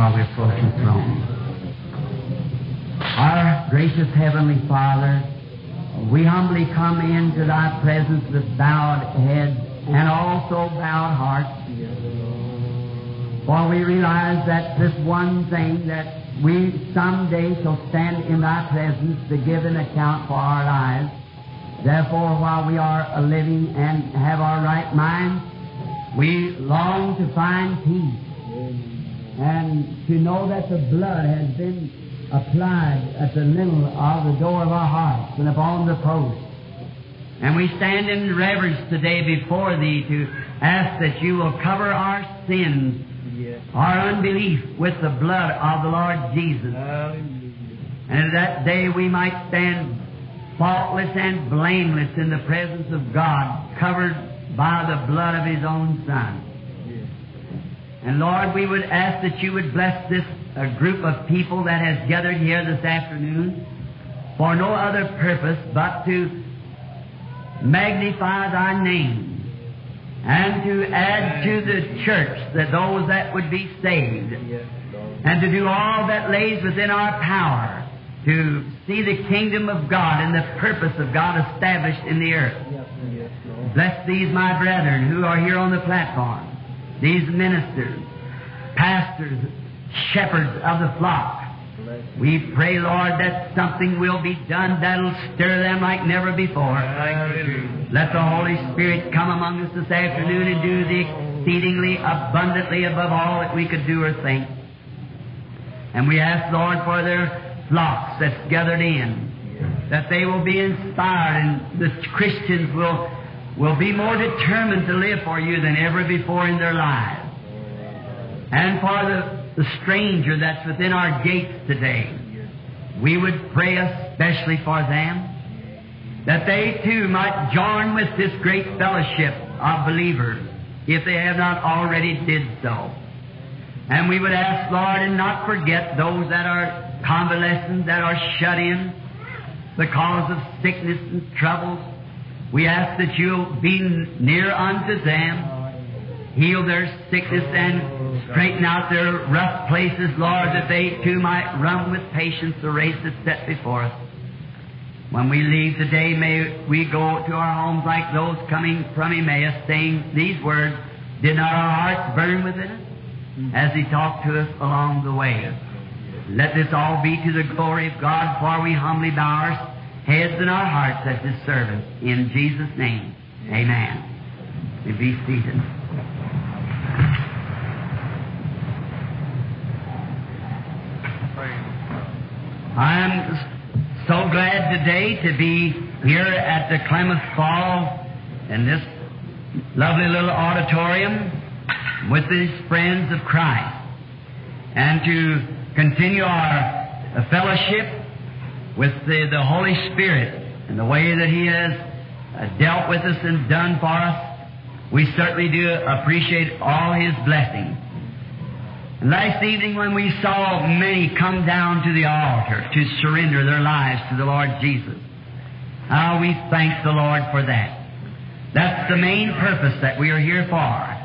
while we approach the throne. Our gracious Heavenly Father, we humbly come into Thy presence with bowed heads and also bowed hearts. For we realize that this one thing that we someday shall stand in Thy presence to give an account for our lives. Therefore, while we are living and have our right mind, we long to find peace and to know that the blood has been applied at the lintel of the door of our hearts and upon the post. And we stand in reverence today before Thee to ask that You will cover our sins, our unbelief with the blood of the Lord Jesus. And that day we might stand faultless and blameless in the presence of God, covered by the blood of His own Son. And Lord, we would ask that you would bless this uh, group of people that has gathered here this afternoon for no other purpose but to magnify thy name and to add to the church that those that would be saved and to do all that lays within our power to see the kingdom of God and the purpose of God established in the earth. Bless these, my brethren, who are here on the platform, these ministers, pastors, shepherds of the flock. We pray, Lord, that something will be done that'll stir them like never before. Let the Holy Spirit come among us this afternoon and do the exceedingly abundantly above all that we could do or think. And we ask, Lord, for their flocks that's gathered in, that they will be inspired and the Christians will, will be more determined to live for you than ever before in their lives. And for the, the stranger that's within our gates today, we would pray especially for them, that they too might join with this great fellowship of believers, if they have not already did so. And we would ask, Lord, and not forget those that are convalescent, that are shut in because of sickness and troubles. We ask that you'll be near unto them, heal their sickness and straighten out their rough places, Lord, that they too might run with patience the race that's set before us. When we leave today, may we go to our homes like those coming from Emmaus, saying these words, Did not our hearts burn within us? As He talked to us along the way. Let this all be to the glory of God, for we humbly bow our heads in our hearts as His servants. In Jesus' name, Amen. You be seated. I'm so glad today to be here at the Klamath Fall in this lovely little auditorium with these friends of Christ and to continue our fellowship with the, the Holy Spirit and the way that He has uh, dealt with us and done for us. We certainly do appreciate all His blessings. Last evening, when we saw many come down to the altar to surrender their lives to the Lord Jesus, how we thank the Lord for that. That's the main purpose that we are here for.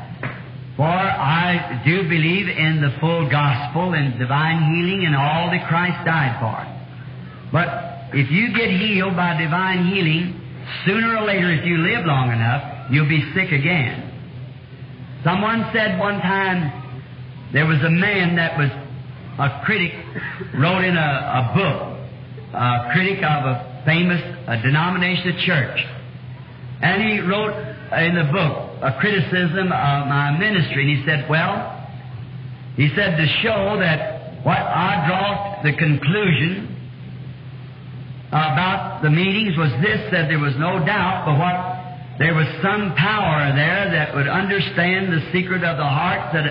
For I do believe in the full gospel and divine healing and all that Christ died for. But if you get healed by divine healing, sooner or later, if you live long enough, you'll be sick again. Someone said one time, there was a man that was a critic, wrote in a, a book, a critic of a famous a denomination of church. And he wrote in the book a criticism of my ministry. And he said, well, he said to show that what I draw the conclusion about the meetings was this, that there was no doubt but what there was some power there that would understand the secret of the heart that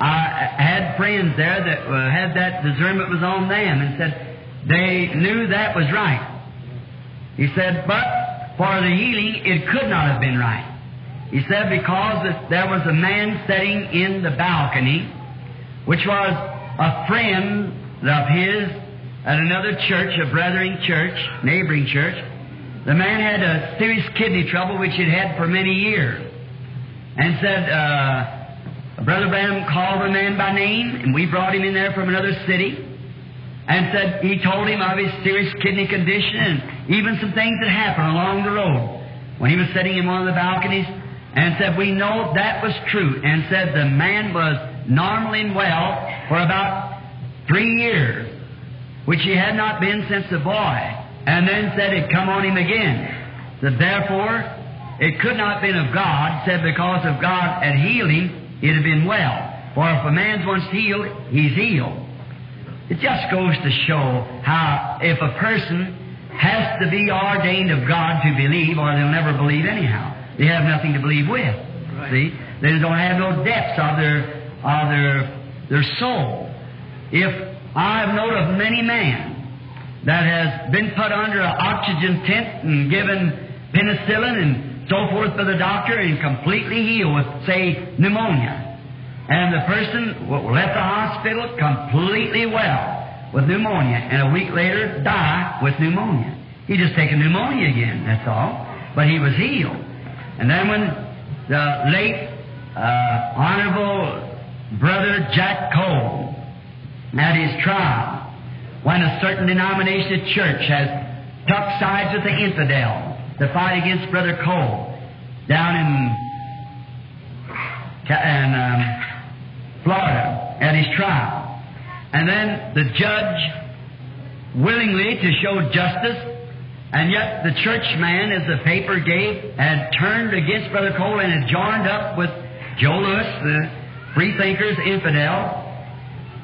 I had friends there that had that discernment was on them and said they knew that was right. He said, but for the healing, it could not have been right. He said because there was a man sitting in the balcony, which was a friend of his at another church, a brethren church, neighboring church. The man had a serious kidney trouble, which he'd had for many years, and said. Uh, Brother Branham called the man by name, and we brought him in there from another city, and said he told him of his serious kidney condition and even some things that happened along the road when he was sitting in one of the balconies, and said we know that was true, and said the man was normal and well for about three years, which he had not been since a boy, and then said it come on him again. That therefore it could not have been of God, said because of God had healed him, it'd have been well. For if a man's once healed, he's healed. It just goes to show how if a person has to be ordained of God to believe, or they'll never believe anyhow. They have nothing to believe with. Right. See? They don't have no depths of their of their their soul. If I've known of many men that has been put under an oxygen tent and given penicillin and so forth by the doctor and completely healed with, say, pneumonia. And the person left the hospital completely well with pneumonia, and a week later die with pneumonia. He just taken pneumonia again, that's all. But he was healed. And then when the late uh, Honorable Brother Jack Coe at his trial, when a certain denomination of church has took sides with the infidel to fight against Brother Coe down in, in um, Florida at his trial. And then the judge, willingly to show justice, and yet the churchman, as the paper gave, had turned against Brother Coe and had joined up with Joe Lewis, the freethinkers, infidel,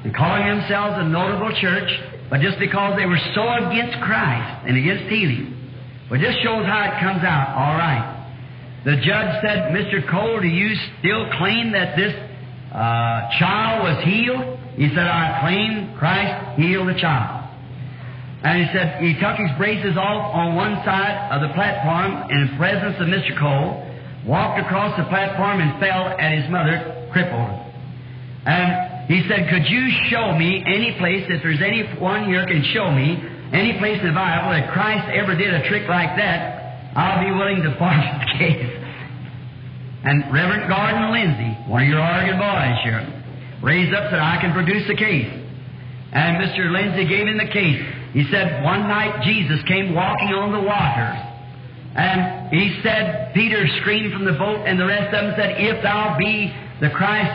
and calling themselves a notable church, but just because they were so against Christ and against healing. Well, this shows how it comes out. All right. The judge said, Mr. Coe, do you still claim that this uh, child was healed? He said, I claim Christ healed the child. And he said he took his braces off on one side of the platform in presence of Mr. Coe, walked across the platform and fell at his mother, crippled. And he said, Could you show me any place, if there's anyone here can show me any place in the Bible that Christ ever did a trick like that, I'll be willing to forfeit the case. And Reverend Gordon Lindsay, one of your Oregon boys here, raised up said, I can produce the case. And Mr. Lindsay gave him the case. He said, one night Jesus came walking on the waters. And he said, Peter screamed from the boat, and the rest of them said, If thou be the Christ,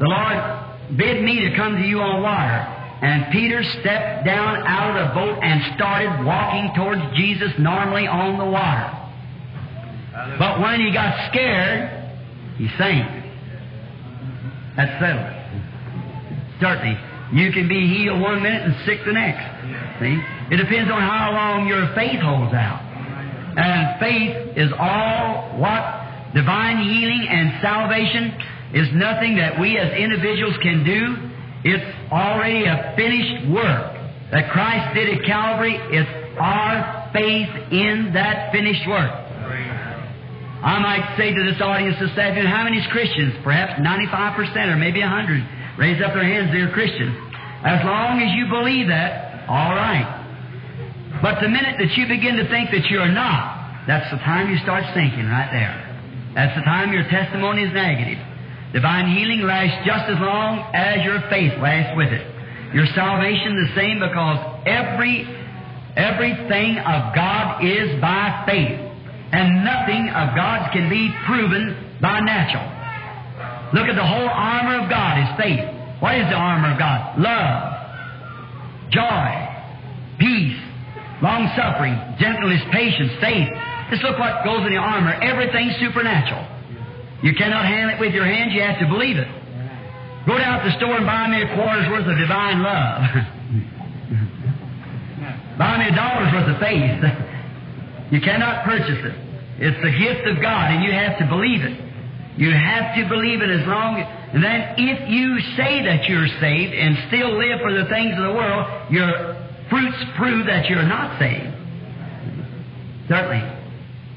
the Lord bid me to come to you on water. And Peter stepped down out of the boat and started walking towards Jesus normally on the water. But when he got scared, he sank. That's settled. Certainly. You can be healed one minute and sick the next. See? It depends on how long your faith holds out. And faith is all what divine healing and salvation is nothing that we as individuals can do. It's already a finished work that Christ did at Calvary. It's our faith in that finished work. I might say to this audience this afternoon, how many Christians? Perhaps 95% or maybe 100 raise up their hands, they're Christians. As long as you believe that, all right. But the minute that you begin to think that you're not, that's the time you start sinking right there. That's the time your testimony is negative. Divine healing lasts just as long as your faith lasts with it. Your salvation the same because every everything of God is by faith. And nothing of God's can be proven by natural. Look at the whole armor of God is faith. What is the armor of God? Love, joy, peace, long suffering, gentleness, patience, faith. Just look what goes in the armor. Everything supernatural. You cannot handle it with your hands, you have to believe it. Go down to the store and buy me a quarter's worth of divine love. buy me a dollar's worth of faith. You cannot purchase it. It's the gift of God, and you have to believe it. You have to believe it as long and then if you say that you're saved and still live for the things of the world, your fruits prove that you're not saved. Certainly.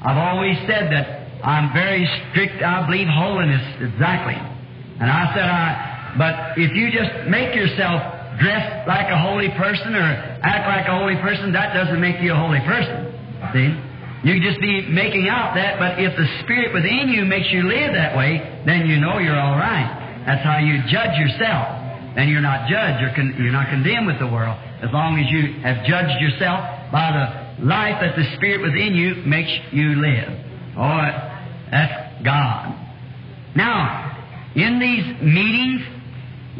I've always said that I'm very strict, I believe holiness exactly. And I said I but if you just make yourself dress like a holy person or act like a holy person, that doesn't make you a holy person. See? You can just be making out that, but if the Spirit within you makes you live that way, then you know you're all right. That's how you judge yourself. Then you're not judged. You're, con- you're not condemned with the world. As long as you have judged yourself by the life that the Spirit within you makes you live. Oh, that's God. Now, in these meetings,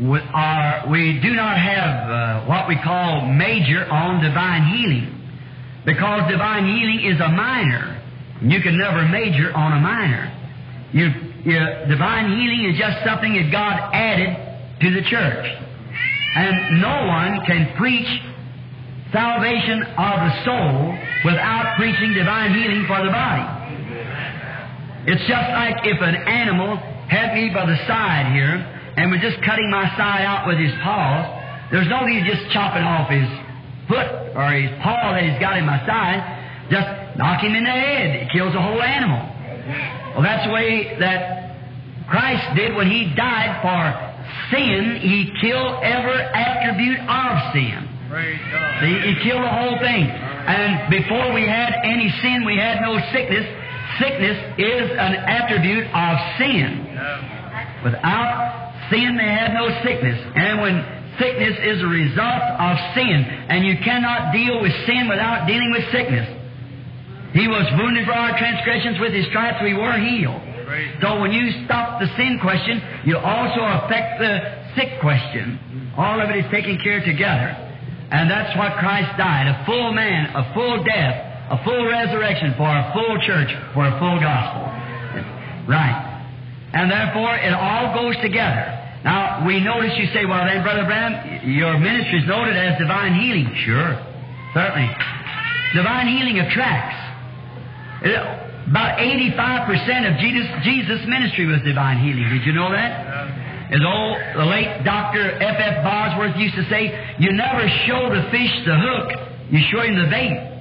we, are, we do not have uh, what we call major on divine healing. Because divine healing is a minor. You can never major on a minor. You, you, divine healing is just something that God added to the church. And no one can preach salvation of the soul without preaching divine healing for the body. It's just like if an animal had me by the side here and was just cutting my side out with his paws. There's no need just chopping off his foot or his paw that he's got in my side. Just knock him in the head. It kills the whole animal. Well, that's the way that Christ did when he died for sin. He killed every attribute of sin. See, he killed the whole thing. And before we had any sin, we had no sickness. Sickness is an attribute of sin. Without sin, they had no sickness. And when sickness is a result of sin, and you cannot deal with sin without dealing with sickness. He was wounded for our transgressions, with his stripes we were healed. So when you stop the sin question, you also affect the sick question. All of it is taken care of together. And that's what Christ died a full man, a full death, a full resurrection for a full church, for a full gospel. Right. And therefore, it all goes together. Now, we notice you say, well, then, Brother Branham, your ministry is noted as divine healing. Sure, certainly. Divine healing attracts. Uh, about 85% of Jesus, Jesus' ministry was divine healing. Did you know that? As old, the late Dr. F. F. Bosworth used to say, you never show the fish the hook, you show him the bait.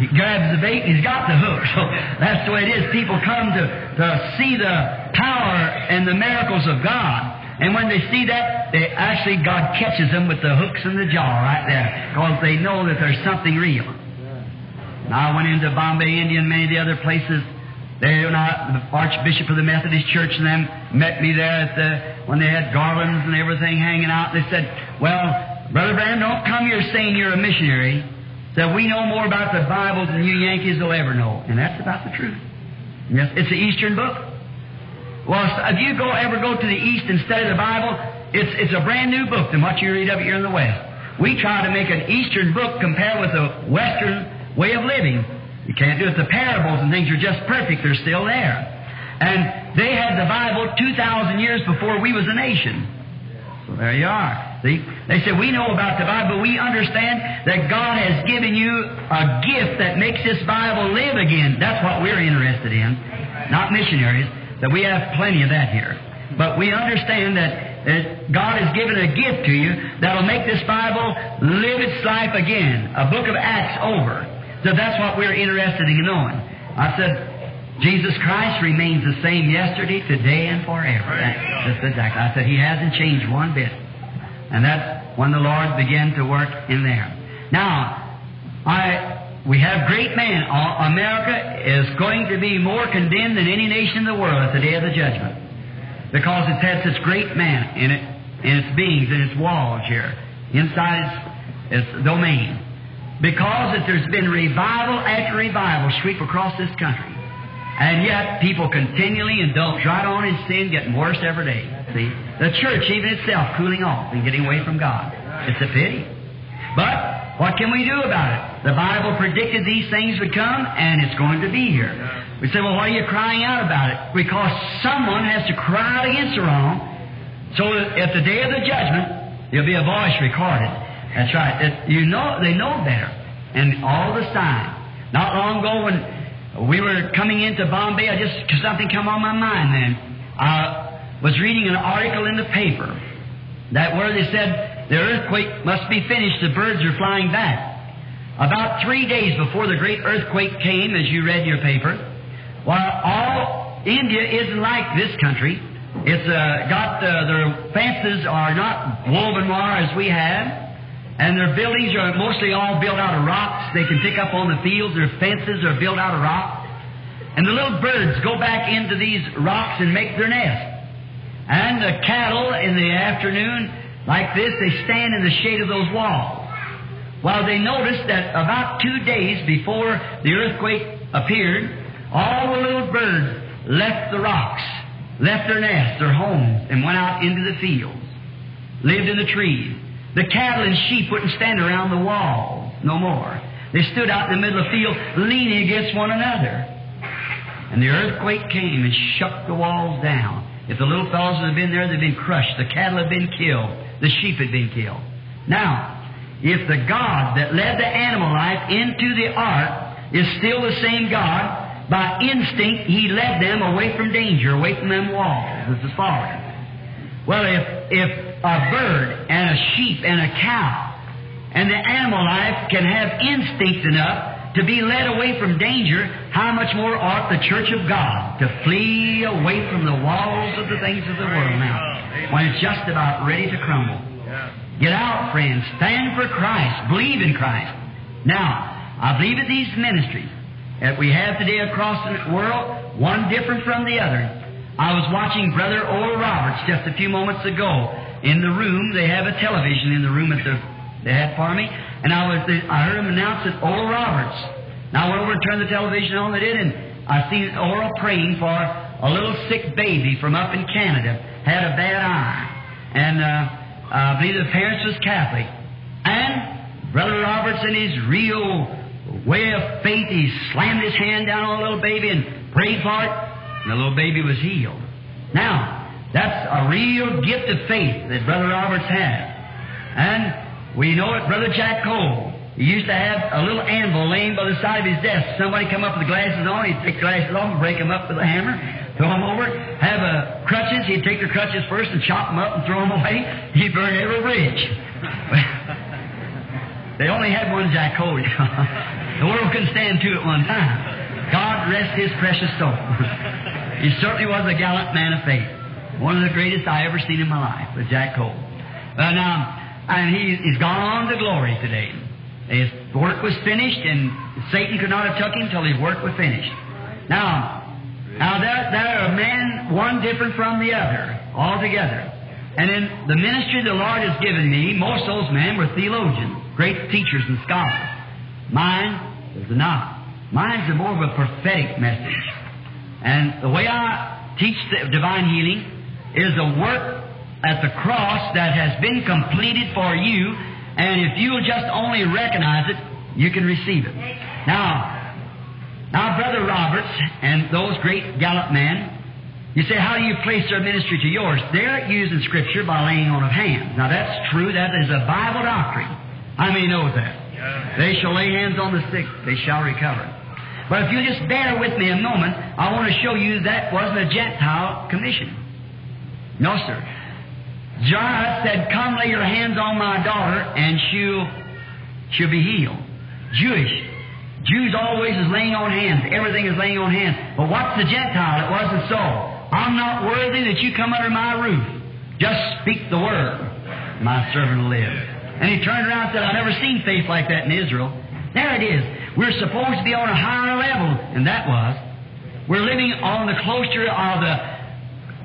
He grabs the bait and he's got the hook. So that's the way it is. People come to, to see the power and the miracles of God. And when they see that, they actually, God catches them with the hooks in the jaw right there. Because they know that there's something real. Now, I went into Bombay, India, and many of the other places. They, when I, the Archbishop of the Methodist Church and them met me there at the, when they had garlands and everything hanging out. They said, well, Brother Branham, don't come here saying you're a missionary. Said, we know more about the Bible than you Yankees will ever know. And that's about the truth. Yes, it's the Eastern book. Well, if you go ever go to the East and study the Bible, it's, it's a brand new book than what you read of here in the West. We try to make an Eastern book compare with a Western way of living. You can't do it. The parables and things are just perfect. They're still there. And they had the Bible 2,000 years before we was a nation. So there you are. See? They said, we know about the Bible, but we understand that God has given you a gift that makes this Bible live again. That's what we're interested in. Not missionaries, that we have plenty of that here. But we understand that, God has given a gift to you that'll make this Bible live its life again. A book of Acts over. So that's what we're interested in knowing. I said, Jesus Christ remains the same yesterday, today, and forever. That's exactly. I said, He hasn't changed one bit. And that's when the Lord began to work in there. Now, I, we have great men. America is going to be more condemned than any nation in the world at the day of the judgment. Because it's had such great men in it, in its beings, in its walls here, inside its, its domain. Because that there's been revival after revival sweep across this country. And yet, people continually indulge right on in sin, getting worse every day. See? The church, even itself, cooling off and getting away from God. It's a pity. But, what can we do about it? The Bible predicted these things would come, and it's going to be here. We say, well, why are you crying out about it? Because someone has to cry out against the wrong, so that at the day of the judgment, there'll be a voice recorded. That's right. It, you know, they know better. And all the time. Not long ago when we were coming into Bombay, I just, something come on my mind then. I uh, was reading an article in the paper that where they said the earthquake must be finished, the birds are flying back. About three days before the great earthquake came, as you read your paper, while all India isn't like this country, it's uh, got uh, their fences are not woven wire as we have. And their buildings are mostly all built out of rocks. They can pick up on the fields. Their fences are built out of rock. And the little birds go back into these rocks and make their nest. And the cattle in the afternoon, like this, they stand in the shade of those walls. Well, they noticed that about two days before the earthquake appeared, all the little birds left the rocks, left their nests, their homes, and went out into the fields, lived in the trees. The cattle and sheep wouldn't stand around the walls no more. They stood out in the middle of the field, leaning against one another. And the earthquake came and shook the walls down. If the little fellows had been there, they'd been crushed. The cattle had been killed. The sheep had been killed. Now, if the God that led the animal life into the ark is still the same God, by instinct He led them away from danger, away from them walls. This is following. Well, if, if a bird and a sheep and a cow and the animal life can have instinct enough to be led away from danger, how much more ought the church of God to flee away from the walls of the things of the world now, when it's just about ready to crumble. Get out, friends. Stand for Christ. Believe in Christ. Now, I believe that these ministries that we have today across the world, one different from the other. I was watching Brother Oral Roberts just a few moments ago in the room. They have a television in the room at the they had for me, and I was I heard him announce that Oral Roberts. Now I went over and turned the television on. They did, and I seen Oral praying for a little sick baby from up in Canada had a bad eye, and uh, I believe the parents was Catholic, and Brother Roberts in his real way of faith, he slammed his hand down on the little baby and prayed for it, and the little baby was healed. Now, that's a real gift of faith that Brother Roberts had. And we know it, Brother Jack Coe. He used to have a little anvil laying by the side of his desk. Somebody come up with the glasses on, he'd take the glasses off and break them up with a hammer, throw them over. Have uh, crutches, he'd take the crutches first and chop them up and throw them away. He'd burn every bridge. they only had one Jack Coe. The world couldn't stand two at one time. God rest his precious soul. he certainly was a gallant man of faith. One of the greatest I ever seen in my life was Jack Coe. Uh, now, and he, he's gone on to glory today. His work was finished, and Satan could not have took him till his work was finished. Now, now there, there are men, one different from the other, altogether. And in the ministry the Lord has given me, most of those men were theologians, great teachers and scholars. Mine is not. Mine's a more of a prophetic message. And the way I teach the divine healing is a work at the cross that has been completed for you, and if you'll just only recognize it, you can receive it. Now, now, Brother Roberts and those great gallant men, you say, how do you place their ministry to yours? They're using Scripture by laying on of hands. Now, that's true. That is a Bible doctrine. I may know that? They shall lay hands on the sick, they shall recover. But if you just bear with me a moment, I want to show you that wasn't a Gentile commission. No, sir. John said, Come lay your hands on my daughter, and she'll, she'll be healed. Jewish. Jews always is laying on hands. Everything is laying on hands. But what's the Gentile? It wasn't so. I'm not worthy that you come under my roof. Just speak the word. My servant will live. And he turned around and said, I've never seen faith like that in Israel. There it is. We're supposed to be on a higher level, and that was. We're living on the closer of the,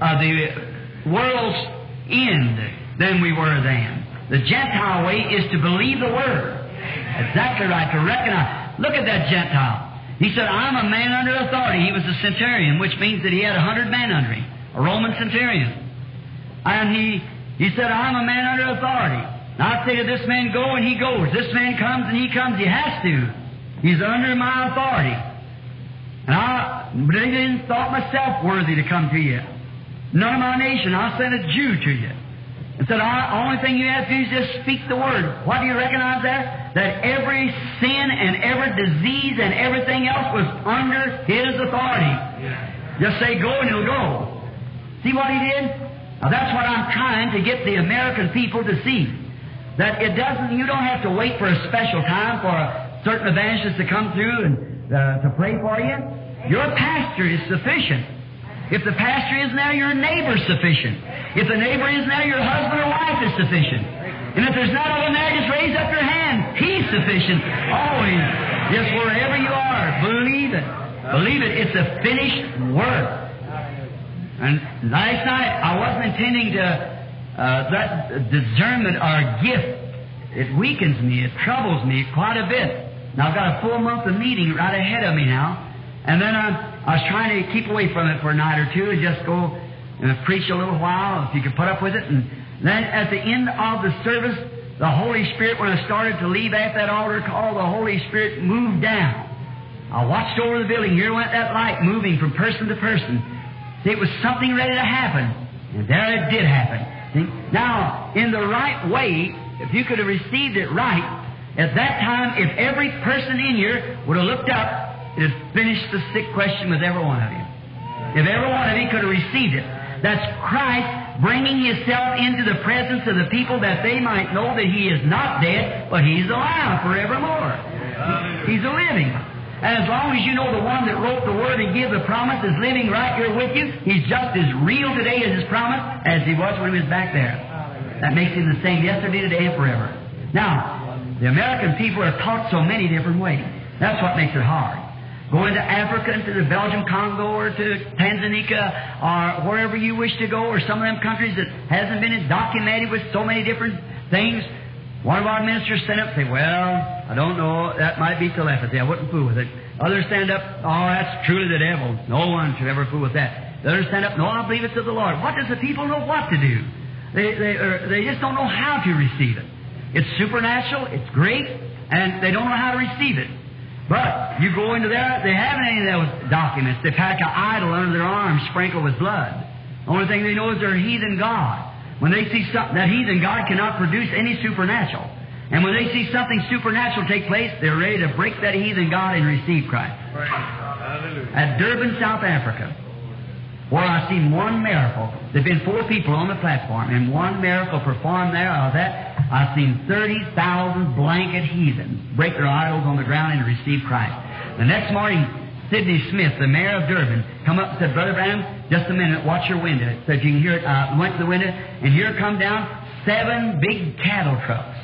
of the world's end than we were then. The Gentile way is to believe the Word. Exactly right, to recognize. Look at that Gentile. He said, I'm a man under authority. He was a centurion, which means that he had a hundred men under him, a Roman centurion. And he, he said, I'm a man under authority. Now I say to this man, go, and he goes. This man comes, and he comes. He has to. He's under my authority. And I really didn't thought myself worthy to come to you. None of my nation. I sent a Jew to you. And said, the only thing you have to do is just speak the word. What do you recognize there? That every sin and every disease and everything else was under his authority. Just say go and he'll go. See what he did? Now that's what I'm trying to get the American people to see. That it doesn't, you don't have to wait for a special time for a certain evangelist to come through and uh, to pray for you. Your pastor is sufficient. If the pastor isn't there, your neighbor's sufficient. If the neighbor isn't there, your husband or wife is sufficient. And if there's not of them there, just raise up your hand. He's sufficient. Always. Just wherever you are, believe it. Believe it. It's a finished work. And last night I wasn't intending to, uh, that discernment or gift, it weakens me, it troubles me quite a bit. Now I've got a full month of meeting right ahead of me now. And then I, I was trying to keep away from it for a night or two and just go and preach a little while, if you could put up with it. And then at the end of the service, the Holy Spirit, when I started to leave at that altar call, the Holy Spirit moved down. I watched over the building. Here went that light moving from person to person. It was something ready to happen. And there it did happen. Now, in the right way, if you could have received it right, at that time, if every person in here would have looked up, it had finished the sick question with every one of you. If every one of you could have received it, that's Christ bringing Himself into the presence of the people that they might know that He is not dead, but He's alive forevermore. He's a living. And as long as you know the one that wrote the word and gave the promise is living right here with you, He's just as real today as His promise as He was when He was back there. That makes Him the same yesterday, today, and forever. Now, the American people are taught so many different ways. That's what makes it hard. Going to Africa, into the Belgium Congo, or to Tanzania, or wherever you wish to go, or some of them countries that hasn't been documented with so many different things. One of our ministers stand up and say, Well, I don't know, that might be telepathy. I wouldn't fool with it. Others stand up, Oh, that's truly the devil. No one should ever fool with that. The others stand up, No, I believe it's of the Lord. What does the people know what to do? They, they, er, they just don't know how to receive it. It's supernatural, it's great, and they don't know how to receive it. But you go into there, they haven't any of those documents. They pack an idol under their arm sprinkled with blood. The only thing they know is they're a heathen God. When they see something, that heathen God cannot produce any supernatural. And when they see something supernatural take place, they're ready to break that heathen God and receive Christ. At Durban, South Africa, where I seen one miracle. There'd been four people on the platform, and one miracle performed there. Of that, I seen 30,000 blanket heathens break their idols on the ground and receive Christ. The next morning, Sidney Smith, the mayor of Durban, come up and said, Brother Branham, just a minute, watch your window. Said you can hear it. I went to the window, and here come down seven big cattle trucks.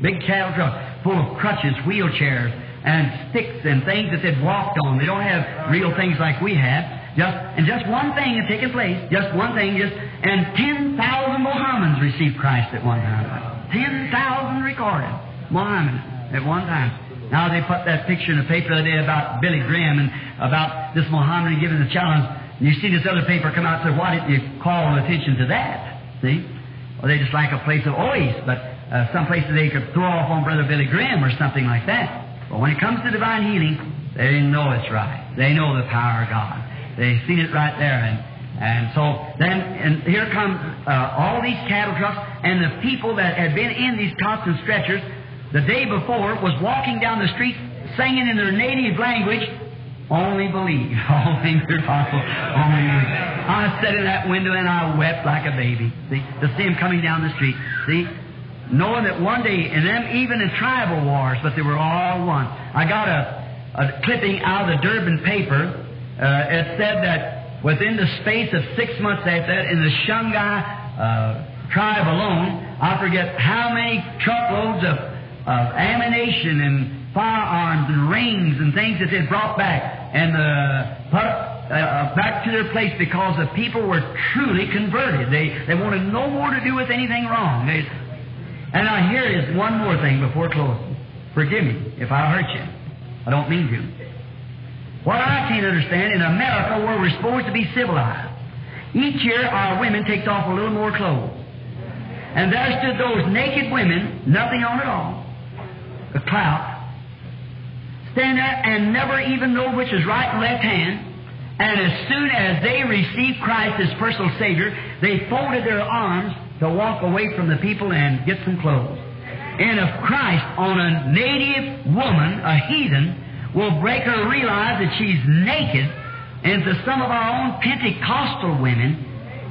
Big cattle trucks full of crutches, wheelchairs, and sticks and things that they'd walked on. They don't have real things like we have. Just and just one thing had taken place. Just one thing, just and ten thousand Mohammedans received Christ at one time. Ten thousand recorded Mohammedans at one time. Now they put that picture in the paper the other day about Billy Graham and about this Mohammedan giving the challenge. And you see this other paper come out and say, why didn't you call attention to that? See? Or they just like a place of oaths, but uh, some place that they could throw off on Brother Billy Graham or something like that. But when it comes to divine healing, they know it's right. They know the power of God. They seen it right there. And, and so then, and here come uh, all these cattle trucks and the people that had been in these cots and stretchers the day before was walking down the street singing in their native language, only believe. All things are possible. Only believe. I sat in that window and I wept like a baby. See, to see them coming down the street. See, knowing that one day, and them even in tribal wars, but they were all one. I got a, a clipping out of the Durban paper. Uh, it said that within the space of six months after that, in the Shungai uh, tribe alone, I forget how many truckloads of, of ammunition and firearms and rings and things that they brought back and uh, put uh, back to their place because the people were truly converted. They they wanted no more to do with anything wrong. They, and now here is one more thing before closing. Forgive me if I hurt you. I don't mean to. What I can't understand, in America where we're supposed to be civilized, each year our women takes off a little more clothes. And there stood those naked women, nothing on at all, a clout, stand there and never even know which is right and left hand. And as soon as they received Christ as personal Savior, they folded their arms to walk away from the people and get some clothes. And if Christ on a native woman, a heathen, will break her realize that she's naked, and to some of our own Pentecostal women,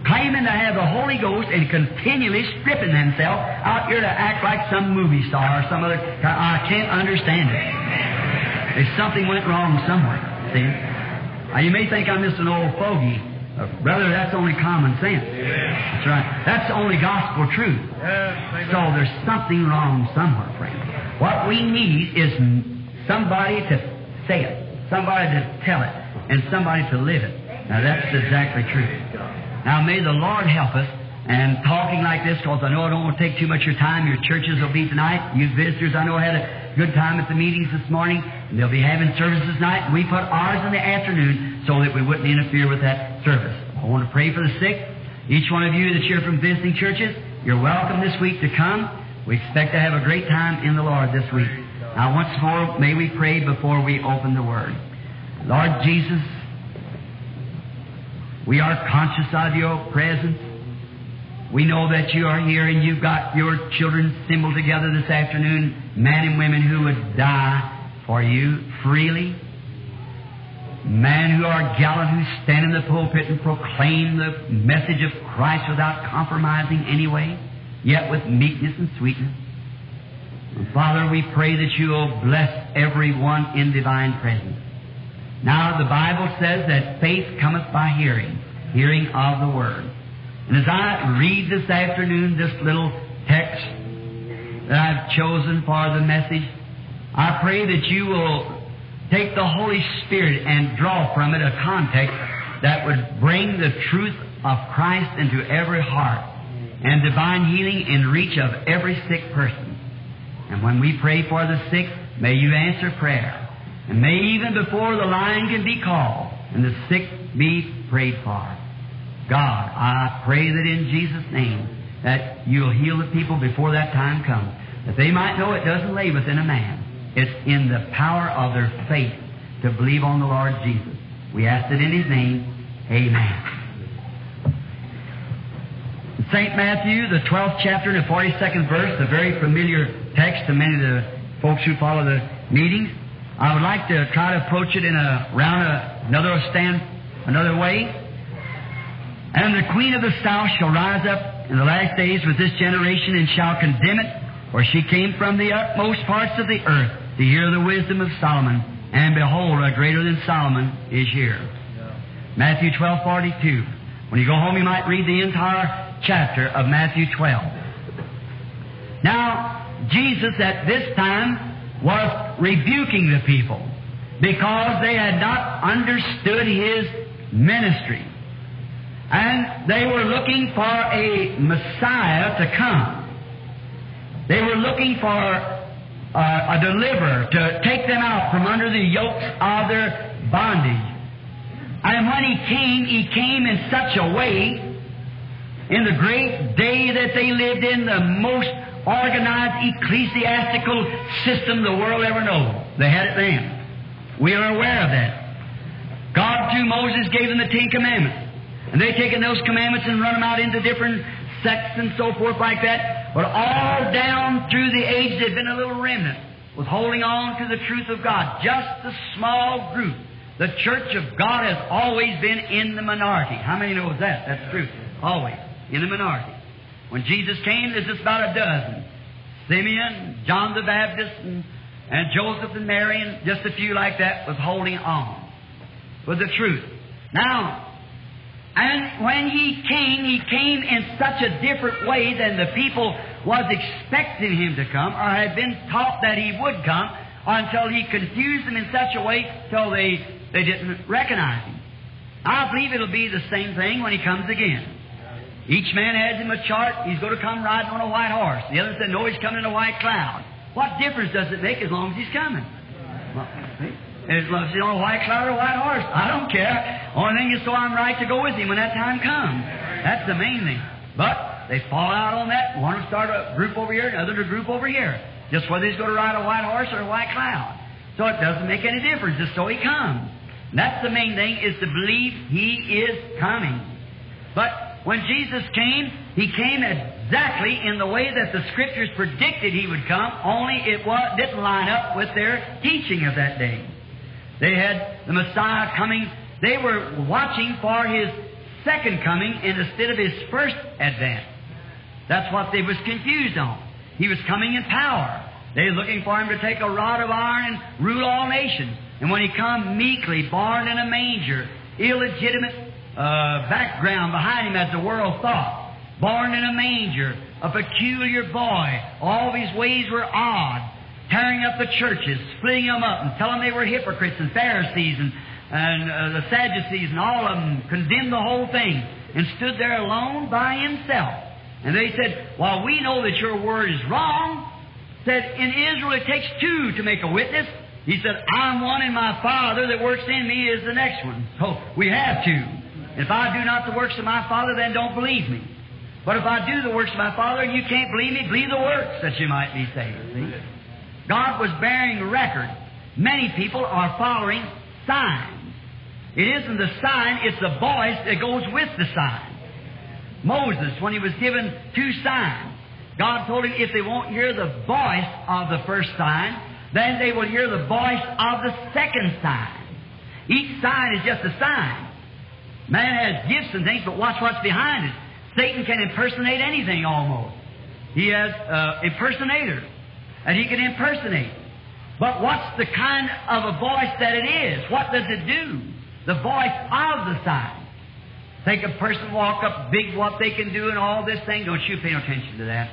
claiming to have the Holy Ghost and continually stripping themselves out here to act like some movie star or some other. I can't understand it. If something went wrong somewhere, see? Now, you may think I'm just an old fogey. Brother, that's only common sense. That's right. That's the only gospel truth. So there's something wrong somewhere, friend. What we need is somebody to say it, somebody to tell it, and somebody to live it. Now that's exactly true. Now may the Lord help us. And talking like this, because I know I don't want to take too much of your time. Your churches will be tonight. You visitors, I know had a good time at the meetings this morning. And they'll be having services tonight. We put ours in the afternoon so that we wouldn't interfere with that service. I want to pray for the sick. Each one of you that you're from visiting churches, you're welcome this week to come. We expect to have a great time in the Lord this week. Now, once more, may we pray before we open the Word. Lord Jesus, we are conscious of your presence. We know that you are here and you've got your children assembled together this afternoon, men and women who would die for you freely. Men who are gallant, who stand in the pulpit and proclaim the message of Christ without compromising any way, yet with meekness and sweetness. Father, we pray that you will bless everyone in divine presence. Now, the Bible says that faith cometh by hearing, hearing of the Word. And as I read this afternoon this little text that I've chosen for the message, I pray that you will take the Holy Spirit and draw from it a context that would bring the truth of Christ into every heart and divine healing in reach of every sick person. And when we pray for the sick, may you answer prayer. And may even before the line can be called and the sick be prayed for. God, I pray that in Jesus' name that you'll heal the people before that time comes. That they might know it doesn't lay within a man. It's in the power of their faith to believe on the Lord Jesus. We ask it in His name. Amen. St. Matthew, the 12th chapter and the 42nd verse, the very familiar text to many of the folks who follow the meetings. I would like to try to approach it in a round a, another stand another way. And the queen of the south shall rise up in the last days with this generation and shall condemn it, for she came from the utmost parts of the earth to hear the wisdom of Solomon, and behold, a greater than Solomon is here. Matthew twelve forty two. When you go home, you might read the entire chapter of Matthew 12. Now, Jesus at this time was rebuking the people because they had not understood His ministry. And they were looking for a Messiah to come. They were looking for uh, a deliverer to take them out from under the yokes of their bondage. And when he came, he came in such a way, in the great day that they lived in, the most organized ecclesiastical system the world ever knew. They had it then. We are aware of that. God, through Moses, gave them the Ten Commandments. And they taken those commandments and run them out into different sects and so forth like that. But all down through the ages, there'd been a little remnant was holding on to the truth of God. Just a small group. The church of God has always been in the minority. How many knows that? That's true. Always in the minority. When Jesus came, there's just about a dozen. Simeon, John the Baptist, and, and Joseph and Mary, and just a few like that was holding on with the truth. Now, and when he came, he came in such a different way than the people was expecting him to come, or had been taught that he would come, until he confused them in such a way till they, they didn't recognize him. I believe it'll be the same thing when he comes again. Each man has him a chart. He's going to come riding on a white horse. The other said, no, he's coming in a white cloud. What difference does it make as long as he's coming? Well, as long as he's on a white cloud or a white horse, I don't care. Only thing is so I'm right to go with him when that time comes. That's the main thing. But they fall out on that. One will start a group over here, another a group over here. Just whether he's going to ride a white horse or a white cloud. So it doesn't make any difference. Just so he comes. And that's the main thing is to believe he is coming. But when Jesus came, he came exactly in the way that the Scriptures predicted he would come, only it was, didn't line up with their teaching of that day. They had the Messiah coming. They were watching for his second coming instead of his first advent. That's what they was confused on. He was coming in power. They were looking for him to take a rod of iron and rule all nations. And when he come meekly, born in a manger, illegitimate uh, background behind him as the world thought, born in a manger, a peculiar boy, all his ways were odd, tearing up the churches, splitting them up, and telling them they were hypocrites and Pharisees, and and uh, the Sadducees and all of them condemned the whole thing and stood there alone by himself. And they said, Well, we know that your word is wrong. Said, In Israel it takes two to make a witness. He said, I'm one and my Father that works in me is the next one. So we have two. If I do not the works of my Father, then don't believe me. But if I do the works of my Father and you can't believe me, believe the works that you might be saved. See? God was bearing record. Many people are following signs. It isn't the sign, it's the voice that goes with the sign. Moses, when he was given two signs, God told him if they won't hear the voice of the first sign, then they will hear the voice of the second sign. Each sign is just a sign. Man has gifts and things, but watch what's behind it. Satan can impersonate anything almost. He has uh, impersonators, and he can impersonate. But what's the kind of a voice that it is? What does it do? The voice of the sign. Take a person walk up big what they can do and all this thing. Don't you pay no attention to that.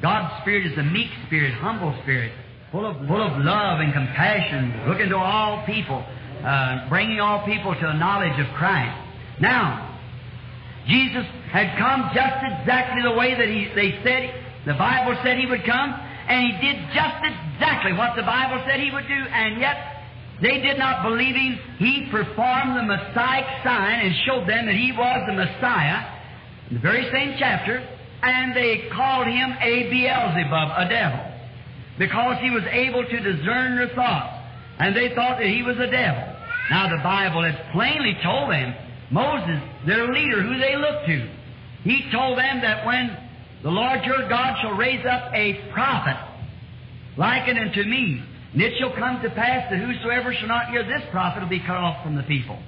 God's Spirit is a meek spirit, humble spirit, full of, full of love and compassion, looking to all people, uh, bringing all people to a knowledge of Christ. Now, Jesus had come just exactly the way that he, they said, the Bible said he would come, and he did just exactly what the Bible said he would do, and yet they did not believe him. He performed the Messiah sign and showed them that he was the Messiah in the very same chapter, and they called him a Beelzebub, a devil, because he was able to discern their thoughts, and they thought that he was a devil. Now the Bible has plainly told them, Moses, their leader, who they look to, he told them that when the Lord your God shall raise up a prophet, likened unto me, and it shall come to pass that whosoever shall not hear this prophet will be cut off from the people.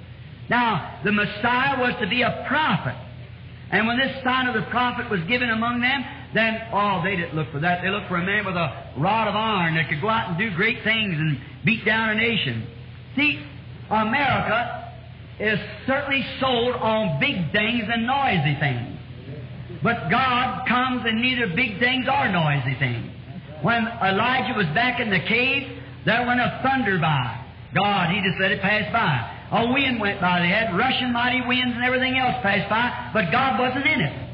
Now, the Messiah was to be a prophet. And when this sign of the prophet was given among them, then, oh, they didn't look for that. They looked for a man with a rod of iron that could go out and do great things and beat down a nation. See, America is certainly sold on big things and noisy things. But God comes and neither big things or noisy things. When Elijah was back in the cave, there went a thunder by. God, He just let it pass by. A wind went by. They had rushing mighty winds and everything else passed by, but God wasn't in it.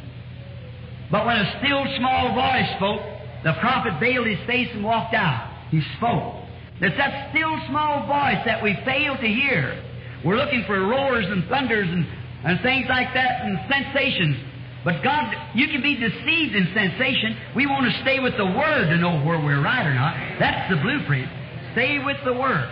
But when a still small voice spoke, the prophet veiled his face and walked out. He spoke. It's that still small voice that we fail to hear. We're looking for roars and thunders and, and things like that and sensations. But God, you can be deceived in sensation. We want to stay with the Word to know where we're right or not. That's the blueprint. Stay with the Word.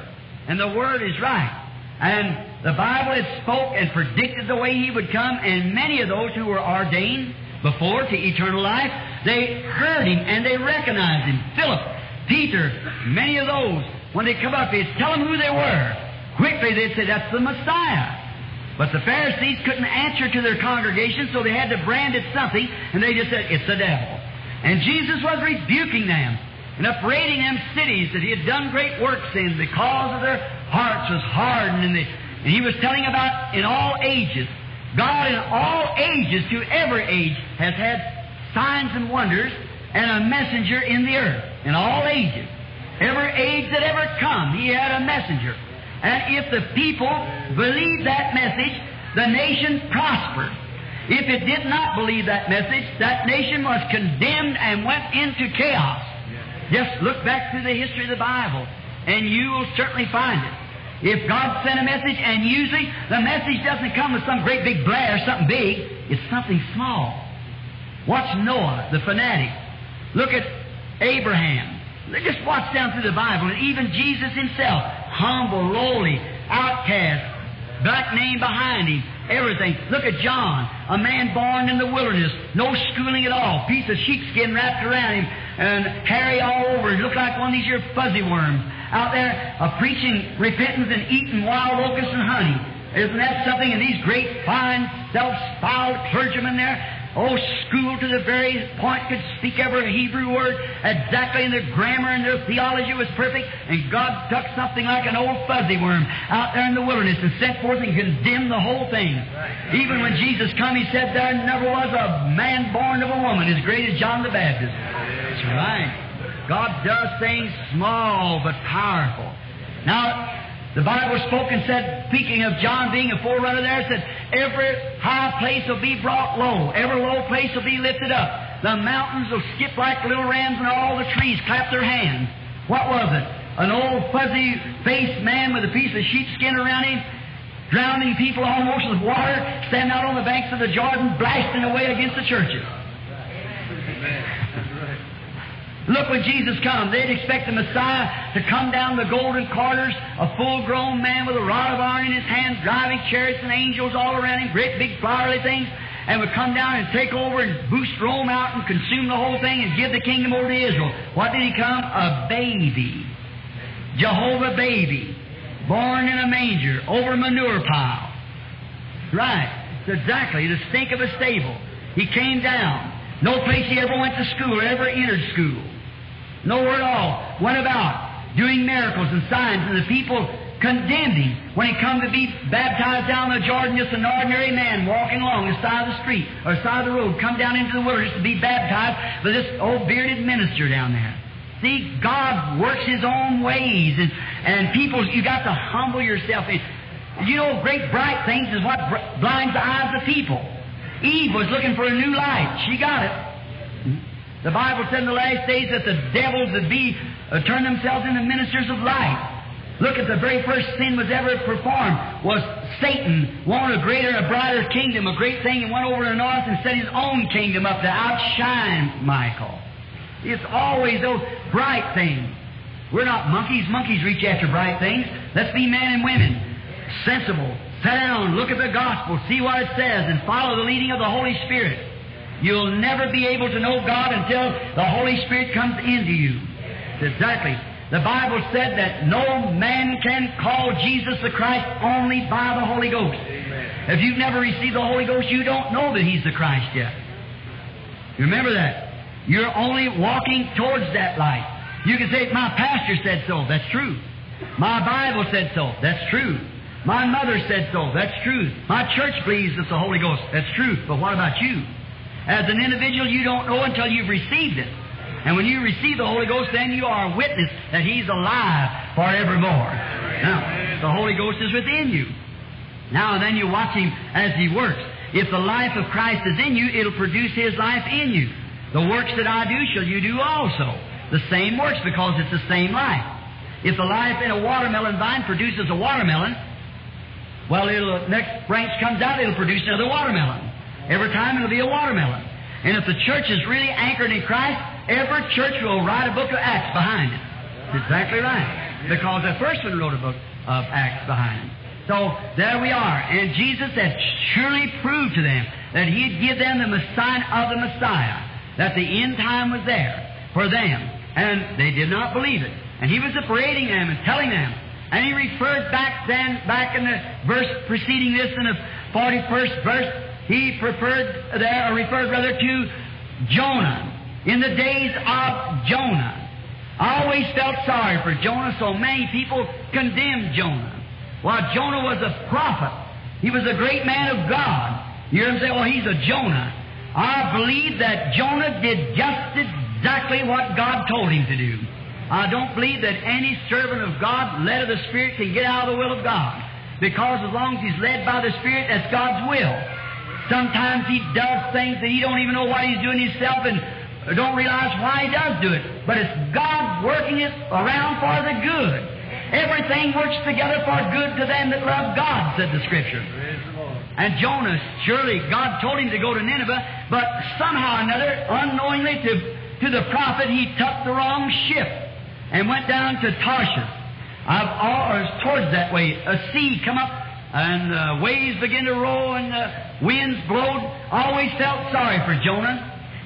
And the Word is right. And the Bible had spoke and predicted the way He would come, and many of those who were ordained before to eternal life, they heard Him and they recognized Him. Philip, Peter, many of those, when they come up, they'd tell them who they were. Quickly they'd say, that's the Messiah. But the Pharisees couldn't answer to their congregation, so they had to brand it something, and they just said, it's the devil. And Jesus was rebuking them and upbraiding them cities that he had done great works in because of their hearts was hardened. And, they, and he was telling about in all ages, God in all ages, to every age, has had signs and wonders and a messenger in the earth. In all ages. Every age that ever come, he had a messenger. And if the people believed that message, the nation prospered. If it did not believe that message, that nation was condemned and went into chaos. Just look back through the history of the Bible, and you will certainly find it. If God sent a message, and usually the message doesn't come with some great big blare, or something big, it's something small. Watch Noah, the fanatic. Look at Abraham. Just watch down through the Bible, and even Jesus himself, humble, lowly, outcast, black name behind him, everything. Look at John, a man born in the wilderness, no schooling at all, piece of sheepskin wrapped around him, and hairy all over. He looked like one of these here fuzzy worms out there uh, preaching repentance and eating wild locusts and honey. Isn't that something? And these great, fine, self-styled clergymen there, Oh, school to the very point could speak every Hebrew word exactly, and their grammar and their theology was perfect. And God took something like an old fuzzy worm out there in the wilderness and sent forth and condemned the whole thing. Even when Jesus come, He said there never was a man born of a woman as great as John the Baptist. That's right. God does things small but powerful. Now, The Bible spoke and said, speaking of John being a forerunner there, said, every high place will be brought low, every low place will be lifted up. The mountains will skip like little rams, and all the trees clap their hands. What was it? An old fuzzy faced man with a piece of sheepskin around him, drowning people almost with water, standing out on the banks of the Jordan, blasting away against the churches. Look when Jesus comes. They'd expect the Messiah to come down the golden corridors, a full grown man with a rod of iron in his hand, driving chariots and angels all around him, great big flowery things, and would come down and take over and boost Rome out and consume the whole thing and give the kingdom over to Israel. What did he come? A baby. Jehovah baby. Born in a manger, over a manure pile. Right. Exactly the stink of a stable. He came down. No place he ever went to school or ever entered school. Nowhere at all. Went about doing miracles and signs, and the people condemned him when he come to be baptized down the Jordan, just an ordinary man walking along the side of the street or side of the road, come down into the wilderness to be baptized by this old bearded minister down there. See, God works His own ways, and, and people, you got to humble yourself. And, you know, great bright things is what blinds the eyes of people. Eve was looking for a new light. She got it. The Bible said in the last days that the devils would be uh, turn themselves into ministers of light. Look at the very first sin was ever performed was Satan wanted a greater, a brighter kingdom, a great thing, and went over to the north and set his own kingdom up to outshine Michael. It's always those bright things. We're not monkeys. Monkeys reach after bright things. Let's be men and women, sensible. Sound. look at the gospel, see what it says, and follow the leading of the Holy Spirit. You'll never be able to know God until the Holy Spirit comes into you. Exactly. The Bible said that no man can call Jesus the Christ only by the Holy Ghost. Amen. If you've never received the Holy Ghost, you don't know that He's the Christ yet. You remember that. You're only walking towards that light. You can say, My pastor said so. That's true. My Bible said so. That's true. My mother said so. That's true. My church believes it's the Holy Ghost. That's true. But what about you? As an individual, you don't know until you've received it. And when you receive the Holy Ghost, then you are a witness that He's alive forevermore. Now, the Holy Ghost is within you. Now, then you watch Him as He works. If the life of Christ is in you, it'll produce His life in you. The works that I do shall you do also. The same works because it's the same life. If the life in a watermelon vine produces a watermelon, well, it'll, next branch comes out, it'll produce another watermelon. Every time it'll be a watermelon. And if the church is really anchored in Christ, every church will write a book of Acts behind it. Exactly right. Because the first one wrote a book of Acts behind it. So there we are. And Jesus had surely proved to them that He'd give them the sign of the Messiah that the end time was there for them. And they did not believe it. And he was upbraiding them and telling them. And he referred back then, back in the verse preceding this, in the 41st verse, he preferred uh, there, or referred rather to Jonah. In the days of Jonah. I always felt sorry for Jonah, so many people condemned Jonah. While Jonah was a prophet, he was a great man of God. You hear him say, well, he's a Jonah. I believe that Jonah did just exactly what God told him to do. I don't believe that any servant of God, led of the Spirit, can get out of the will of God. Because as long as he's led by the Spirit, that's God's will. Sometimes he does things that he don't even know what he's doing himself and don't realize why he does do it. But it's God working it around for the good. Everything works together for good to them that love God, said the Scripture. And Jonah, surely God told him to go to Nineveh, but somehow or another, unknowingly to, to the prophet, he took the wrong ship and went down to Tarshish. I've always towards that way. A sea come up and uh, the waves begin to roll and the winds blowed. I always felt sorry for Jonah.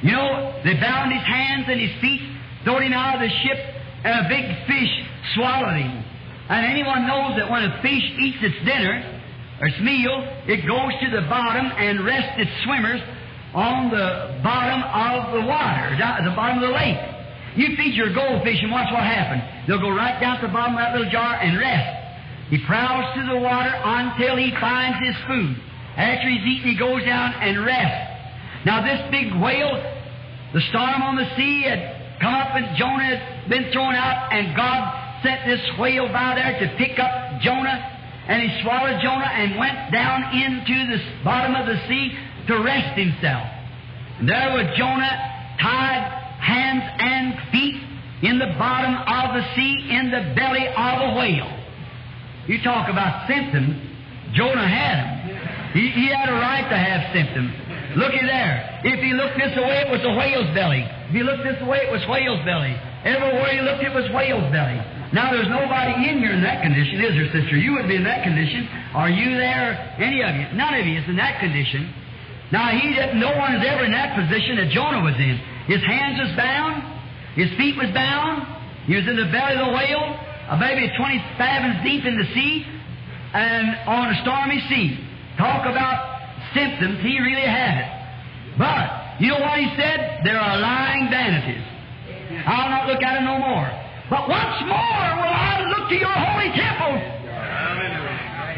You know, they bound his hands and his feet, throwed him out of the ship, and a big fish swallowed him. And anyone knows that when a fish eats its dinner, or its meal, it goes to the bottom and rests its swimmers on the bottom of the water, the bottom of the lake. You feed your goldfish and watch what happens. They'll go right down to the bottom of that little jar and rest. He prowls through the water until he finds his food. After he's eaten, he goes down and rests. Now, this big whale, the storm on the sea had come up and Jonah had been thrown out, and God sent this whale by there to pick up Jonah, and he swallowed Jonah and went down into the bottom of the sea to rest himself. And there was Jonah tied hands and feet in the bottom of the sea in the belly of a whale. You talk about symptoms. Jonah had them. He, he had a right to have symptoms. Looky there. If he looked this way, it was a whale's belly. If he looked this way, it was whale's belly. Everywhere he looked, it was whale's belly. Now, there's nobody in here in that condition, is there, sister? You would be in that condition. Are you there? Any of you? None of you is in that condition. Now, he no one is ever in that position that Jonah was in. His hands was bound. His feet was bound. He was in the belly of the whale, a baby 20 fathoms deep in the sea, and on a stormy sea. Talk about symptoms, he really had. But, you know what he said? There are lying vanities. I'll not look at it no more. But once more will I look to your holy temple.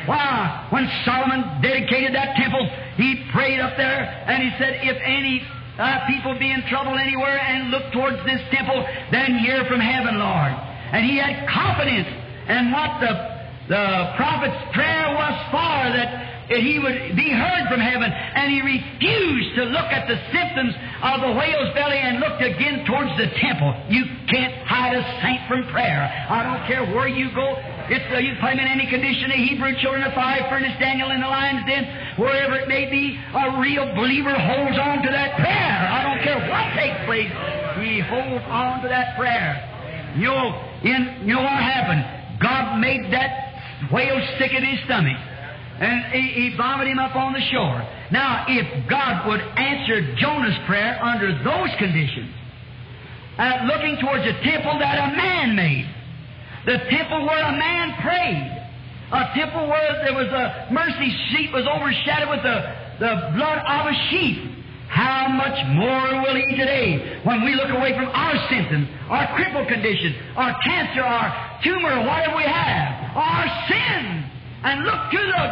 Why, when Solomon dedicated that temple, he prayed up there and he said, If any uh, people be in trouble anywhere and look towards this temple, then hear from heaven, Lord. And he had confidence in what the, the prophet's prayer was for, that he would be heard from heaven, and he refused to look at the symptoms of the whale's belly and looked again towards the temple. You can't hide a saint from prayer. I don't care where you go. It's uh, you claim in any condition, the Hebrew children, the fire furnace, Daniel in the lion's den, wherever it may be, a real believer holds on to that prayer. I don't care what takes place. He holds on to that prayer. You in, you know what happened? God made that whale stick in his stomach and he, he vomited him up on the shore. Now, if God would answer Jonah's prayer under those conditions, uh, looking towards a temple that a man made, the temple where a man prayed, a temple where there was a mercy seat was overshadowed with the, the blood of a sheep. How much more will He today when we look away from our symptoms, our crippled condition, our cancer, our tumor, whatever we have, our sin, and look to the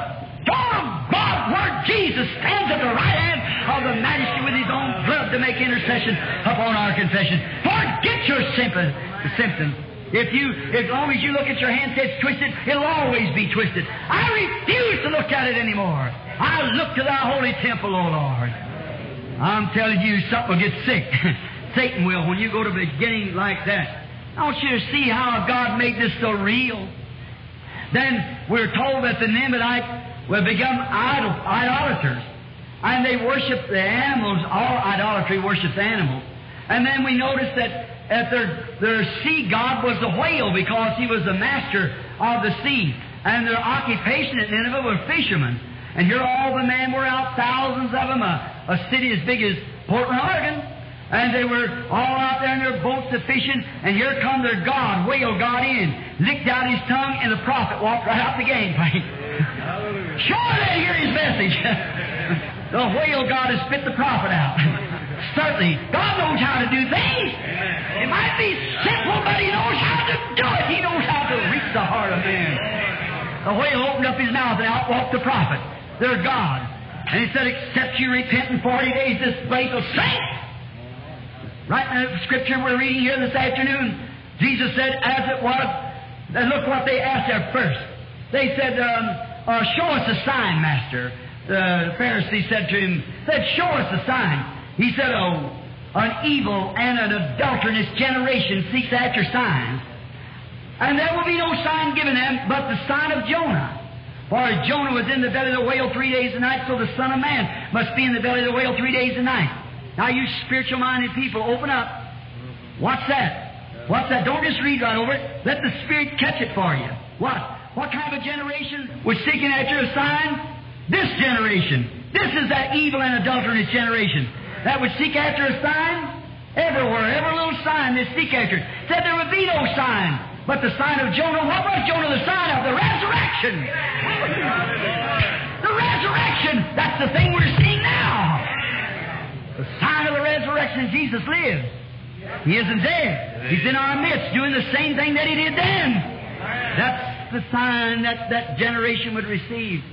throne of God where Jesus stands at the right hand of the Majesty with His own blood to make intercession upon our confession. Forget your symptoms. If you, as long as you look at your hand it's twisted, it'll always be twisted. I refuse to look at it anymore. I look to Thy holy temple, O Lord. I'm telling you, something will get sick. Satan will when you go to beginning like that. I want you to see how God made this so real. Then we're told that the Ninevites will become idol, idolaters. And they worship the animals. All idolatry worships animals. And then we notice that at their, their sea god was the whale because he was the master of the sea. And their occupation at Nineveh were fishermen. And here all the men were out, thousands of them, a, uh, a city as big as Portland, Oregon. And they were all out there in their boats a fishing, and here come their God, whale got in, licked out his tongue, and the prophet walked right out the gangplank. sure they hear his message. the whale God has spit the prophet out. Certainly, God knows how to do things. It might be simple, but He knows how to do it. He knows how to reach the heart of man. The whale opened up his mouth, and out walked the prophet, their God. And he said, Except you repent in 40 days, this place will sink. Right in the scripture we're reading here this afternoon, Jesus said, as it was, and look what they asked at first. They said, um, uh, show us a sign, Master. The Pharisee said to him, said, show us a sign. He said, oh, an evil and an adulterous generation seeks after signs. And there will be no sign given them but the sign of Jonah. For as Jonah was in the belly of the whale three days and nights, so the Son of Man must be in the belly of the whale three days and nights. Now, you spiritual minded people, open up. What's that? What's that? Don't just read right over it. Let the Spirit catch it for you. What? What kind of a generation was seeking after a sign? This generation. This is that evil and adulterous generation that would seek after a sign. Everywhere, every little sign they seek after. Said there would be no sign. But the sign of Jonah, what was Jonah the sign of? The resurrection. The resurrection. That's the thing we're seeing now. The sign of the resurrection, Jesus lives. He isn't dead. He's in our midst doing the same thing that He did then. That's the sign that that generation would receive.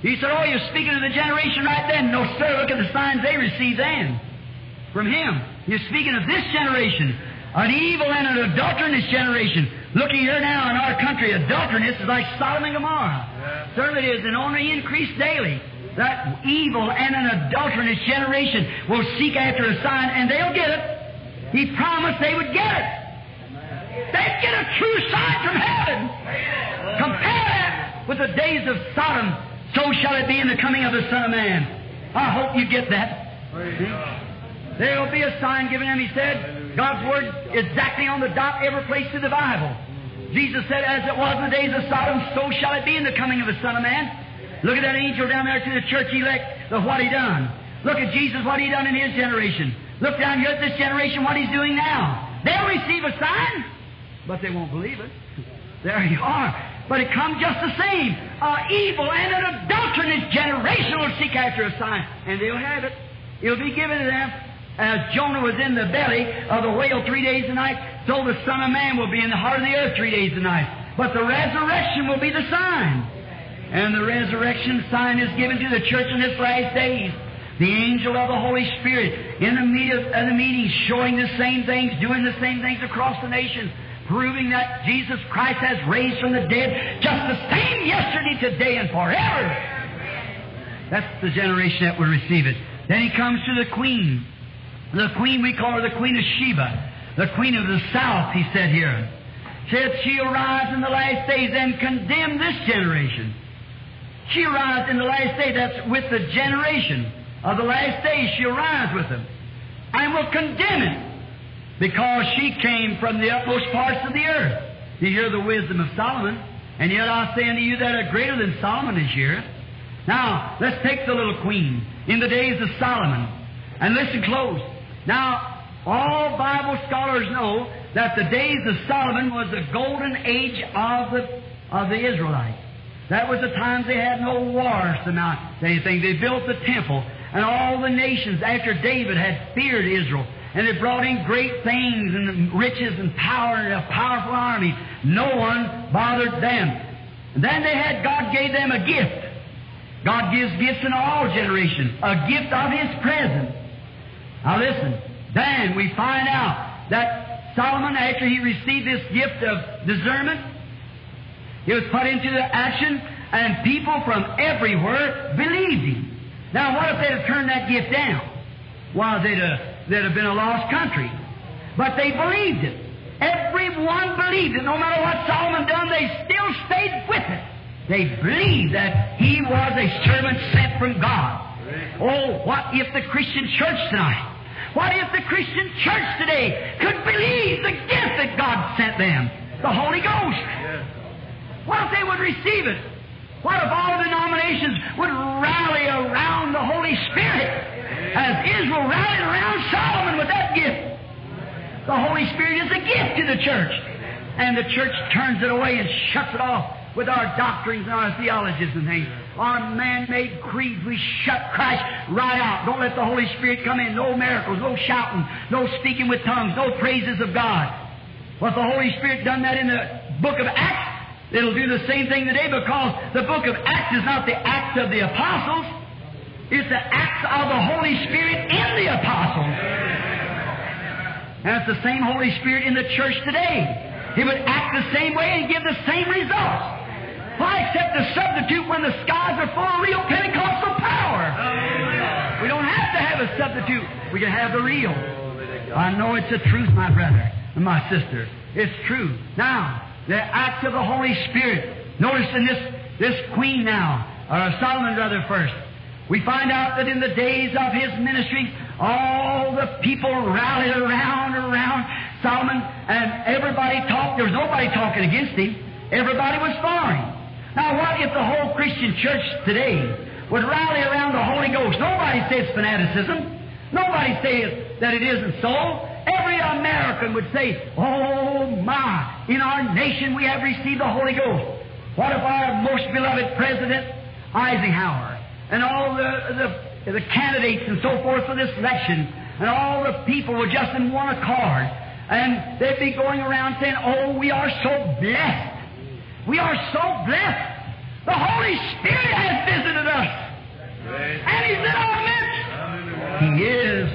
He said, Oh, you're speaking to the generation right then. No, sir, look at the signs they received then from Him. You're speaking of this generation. An evil and an adulterous generation. Looking here now in our country, adulterous is like Sodom and Gomorrah. Certainly it is, and only increased daily. That evil and an adulterous generation will seek after a sign, and they'll get it. He promised they would get it. They'd get a true sign from heaven. Compare that with the days of Sodom. So shall it be in the coming of the Son of Man. I hope you get that. There will be a sign given him, he said. God's Word exactly on the dot every place in the Bible. Jesus said, As it was in the days of Sodom, so shall it be in the coming of the Son of Man. Look at that angel down there to the church elect of what he done. Look at Jesus, what he done in his generation. Look down here at this generation, what he's doing now. They'll receive a sign, but they won't believe it. There you are. But it comes just the same. An evil and an adulterous generation will seek after a sign, and they'll have it. It'll be given to them. As Jonah was in the belly of the whale three days and nights, so the Son of Man will be in the heart of the earth three days and nights. But the resurrection will be the sign. And the resurrection sign is given to the church in this last days. The angel of the Holy Spirit in the, meet of, the meeting showing the same things, doing the same things across the nations, proving that Jesus Christ has raised from the dead just the same yesterday, today, and forever. That's the generation that will receive it. Then he comes to the queen. The queen, we call her the Queen of Sheba, the Queen of the South, he said here. Said she'll rise in the last days and condemn this generation. She'll rise in the last day, that's with the generation of the last days, she'll rise with them and will condemn it because she came from the utmost parts of the earth. You hear the wisdom of Solomon, and yet I say unto you that are greater than Solomon is here. Now, let's take the little queen in the days of Solomon and listen close. Now, all Bible scholars know that the days of Solomon was the golden age of the, of the Israelites. That was the time they had no wars to mount anything. They built the temple, and all the nations after David had feared Israel. And they brought in great things and riches and power and a powerful army. No one bothered them. And then they had, God gave them a gift. God gives gifts in all generations, a gift of His presence. Now listen, then we find out that Solomon, after he received this gift of discernment, he was put into the action, and people from everywhere believed him. Now, what if they'd have turned that gift down? Why, they'd have, they'd have been a lost country. But they believed it. Everyone believed it. No matter what Solomon done, they still stayed with it. They believed that he was a servant sent from God. Oh, what if the Christian church tonight what if the Christian church today could believe the gift that God sent them, the Holy Ghost? What if they would receive it? What if all the denominations would rally around the Holy Spirit as Israel rallied around Solomon with that gift? The Holy Spirit is a gift to the church. And the church turns it away and shuts it off with our doctrines and our theologies and things. Our man-made creeds, we shut Christ right out. Don't let the Holy Spirit come in. No miracles, no shouting, no speaking with tongues, no praises of God. Well, if the Holy Spirit done that in the book of Acts, it'll do the same thing today because the book of Acts is not the Acts of the apostles. It's the acts of the Holy Spirit in the apostles. And it's the same Holy Spirit in the church today. He would act the same way and give the same results. Why accept a substitute when the skies are full of real Pentecostal power? We don't have to have a substitute. We can have the real. I know it's the truth, my brother and my sister. It's true. Now, the act of the Holy Spirit. Notice in this, this queen now, or Solomon rather first, we find out that in the days of his ministry, all the people rallied around, around Solomon, and everybody talked. There was nobody talking against him. Everybody was for him. Now, what if the whole Christian church today would rally around the Holy Ghost? Nobody says fanaticism. Nobody says that it isn't so. Every American would say, Oh my, in our nation we have received the Holy Ghost. What if our most beloved President Eisenhower and all the, the, the candidates and so forth for this election and all the people were just in one accord and they'd be going around saying, Oh, we are so blessed. We are so blessed. The Holy Spirit has visited us. And He's in our midst. He is.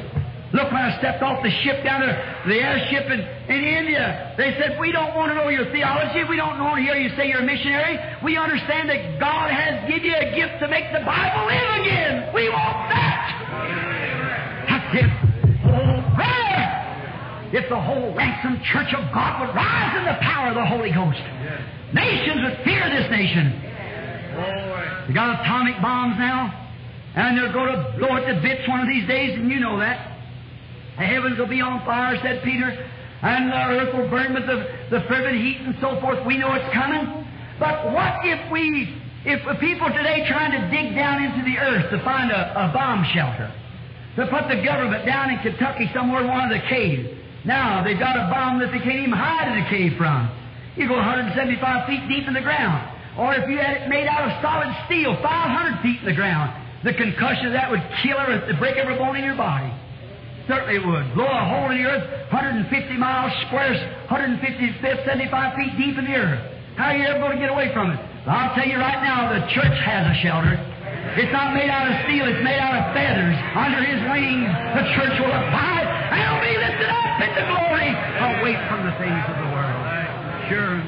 Look, when I stepped off the ship down there, the airship in, in India, they said, We don't want to know your theology. We don't want to hear you say you're a missionary. We understand that God has given you a gift to make the Bible live again. We want that. That's it. Oh, prayer. If the whole ransomed church of God would rise in the power of the Holy Ghost, nations would fear this nation. They got atomic bombs now, and they're going to blow it to bits one of these days, and you know that. The heavens will be on fire, said Peter, and the earth will burn with the, the fervent heat and so forth. We know it's coming. But what if we, if the people today trying to dig down into the earth to find a, a bomb shelter, to put the government down in Kentucky somewhere in one of the caves. Now, they've got a bomb that they can't even hide in the cave from. You go 175 feet deep in the ground. Or if you had it made out of solid steel, 500 feet in the ground, the concussion of that would kill her, uh, break every bone in your body. Certainly it would. Blow a hole in the earth 150 miles square, 150, 75 feet deep in the earth. How are you ever going to get away from it? Well, I'll tell you right now, the church has a shelter. It's not made out of steel, it's made out of feathers. Under his wings, the church will abide and will be lifted up into glory away from the things of the. Sure.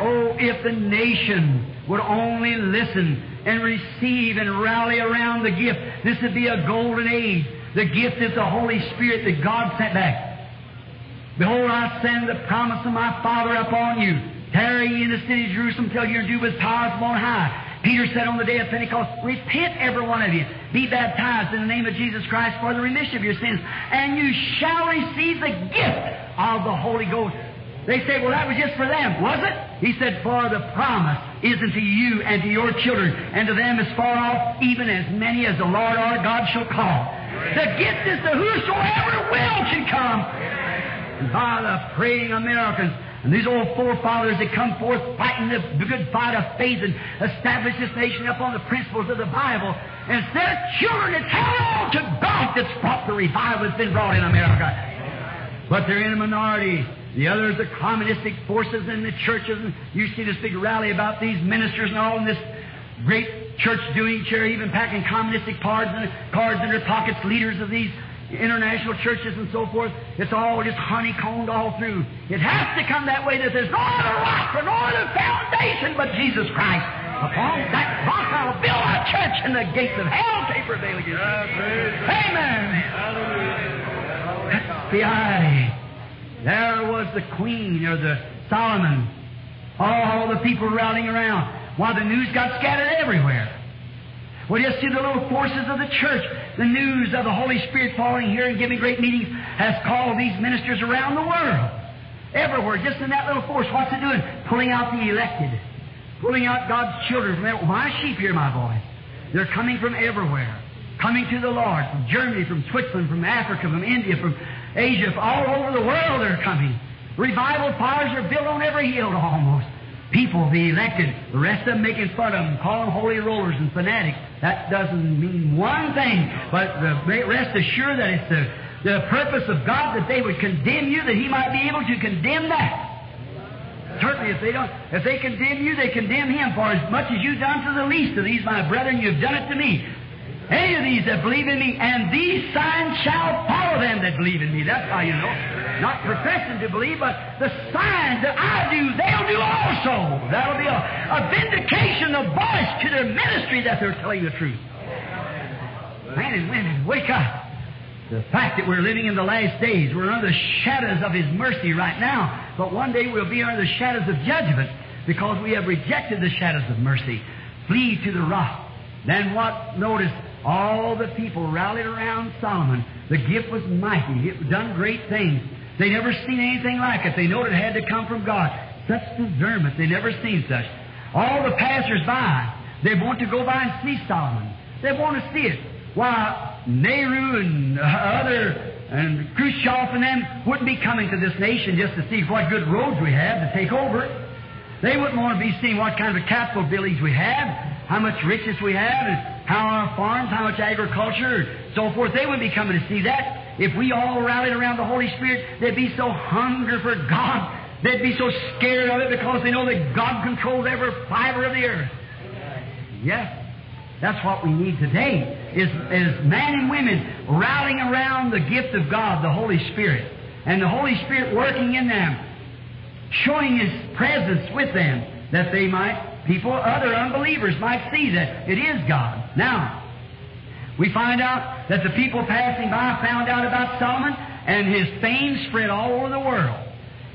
Oh, if the nation would only listen and receive and rally around the gift, this would be a golden age. The gift is the Holy Spirit that God sent back. Behold, I send the promise of my Father upon you. Tarry ye in the city of Jerusalem till you're endued with power from on high. Peter said on the day of Pentecost, Repent, every one of you. Be baptized in the name of Jesus Christ for the remission of your sins, and you shall receive the gift of the Holy Ghost. They say, well, that was just for them. Was it? He said, for the promise is unto you and to your children, and to them as far off, even as many as the Lord our God shall call. The gift is to whosoever will can come. And by the praying Americans, and these old forefathers that come forth fighting the good fight of faith and establish this nation upon the principles of the Bible, and it's their children that's held to God that's brought the revival that's been brought in America. But they're in a minority. The others are communistic forces in the churches. And you see this big rally about these ministers and all in this great church doing chair, even packing communistic cards in, cards in their pockets, leaders of these international churches and so forth. It's all just honeycombed all through. It has to come that way that there's no other rock or no other foundation but Jesus Christ. Upon that rock I'll build a church and the gates of hell can't prevail against it. Amen. That's the eye. There was the queen or the Solomon. All the people rallying around. While the news got scattered everywhere. Well, just see the little forces of the church. The news of the Holy Spirit falling here and giving great meetings has called these ministers around the world. Everywhere, just in that little force. What's it doing? Pulling out the elected. Pulling out God's children from everywhere. My sheep here, my boy. They're coming from everywhere. Coming to the Lord. From Germany, from Switzerland, from Africa, from India, from Asia, all over the world they're coming. Revival fires are built on every hill almost people, the elected, the rest of them making fun of them, calling them holy rollers and fanatics. That doesn't mean one thing, but rest assured that it's the, the purpose of God that they would condemn you, that He might be able to condemn that. Certainly, if they don't, if they condemn you, they condemn Him. For as much as you've done to the least of these, my brethren, you've done it to me. Any of these that believe in me, and these signs shall follow them that believe in me. That's how you know. Not professing to believe, but the signs that I do, they'll do also. That'll be a, a vindication of voice to their ministry that they're telling the truth. Men and women, wake up. The fact that we're living in the last days, we're under the shadows of His mercy right now, but one day we'll be under the shadows of judgment because we have rejected the shadows of mercy. Flee to the rock. Then what? Notice all the people rallied around Solomon. The gift was mighty. It done great things. They never seen anything like it. They knowed it had to come from God. Such discernment. They never seen such. All the passers-by, they want to go by and see Solomon. They want to see it. Why, Nehru and other and Khrushchev and them wouldn't be coming to this nation just to see what good roads we have to take over. They wouldn't want to be seeing what kind of capital buildings we have, how much riches we have, and how our farms, how much agriculture, so forth. They wouldn't be coming to see that. If we all rallied around the Holy Spirit, they'd be so hungry for God. They'd be so scared of it because they know that God controls every fiber of the earth. Yes, that's what we need today. is, is man and women rallying around the gift of God, the Holy Spirit, and the Holy Spirit working in them, showing His presence with them, that they might, people, other unbelievers might see that it is God. Now, we find out that the people passing by found out about Solomon, and his fame spread all over the world.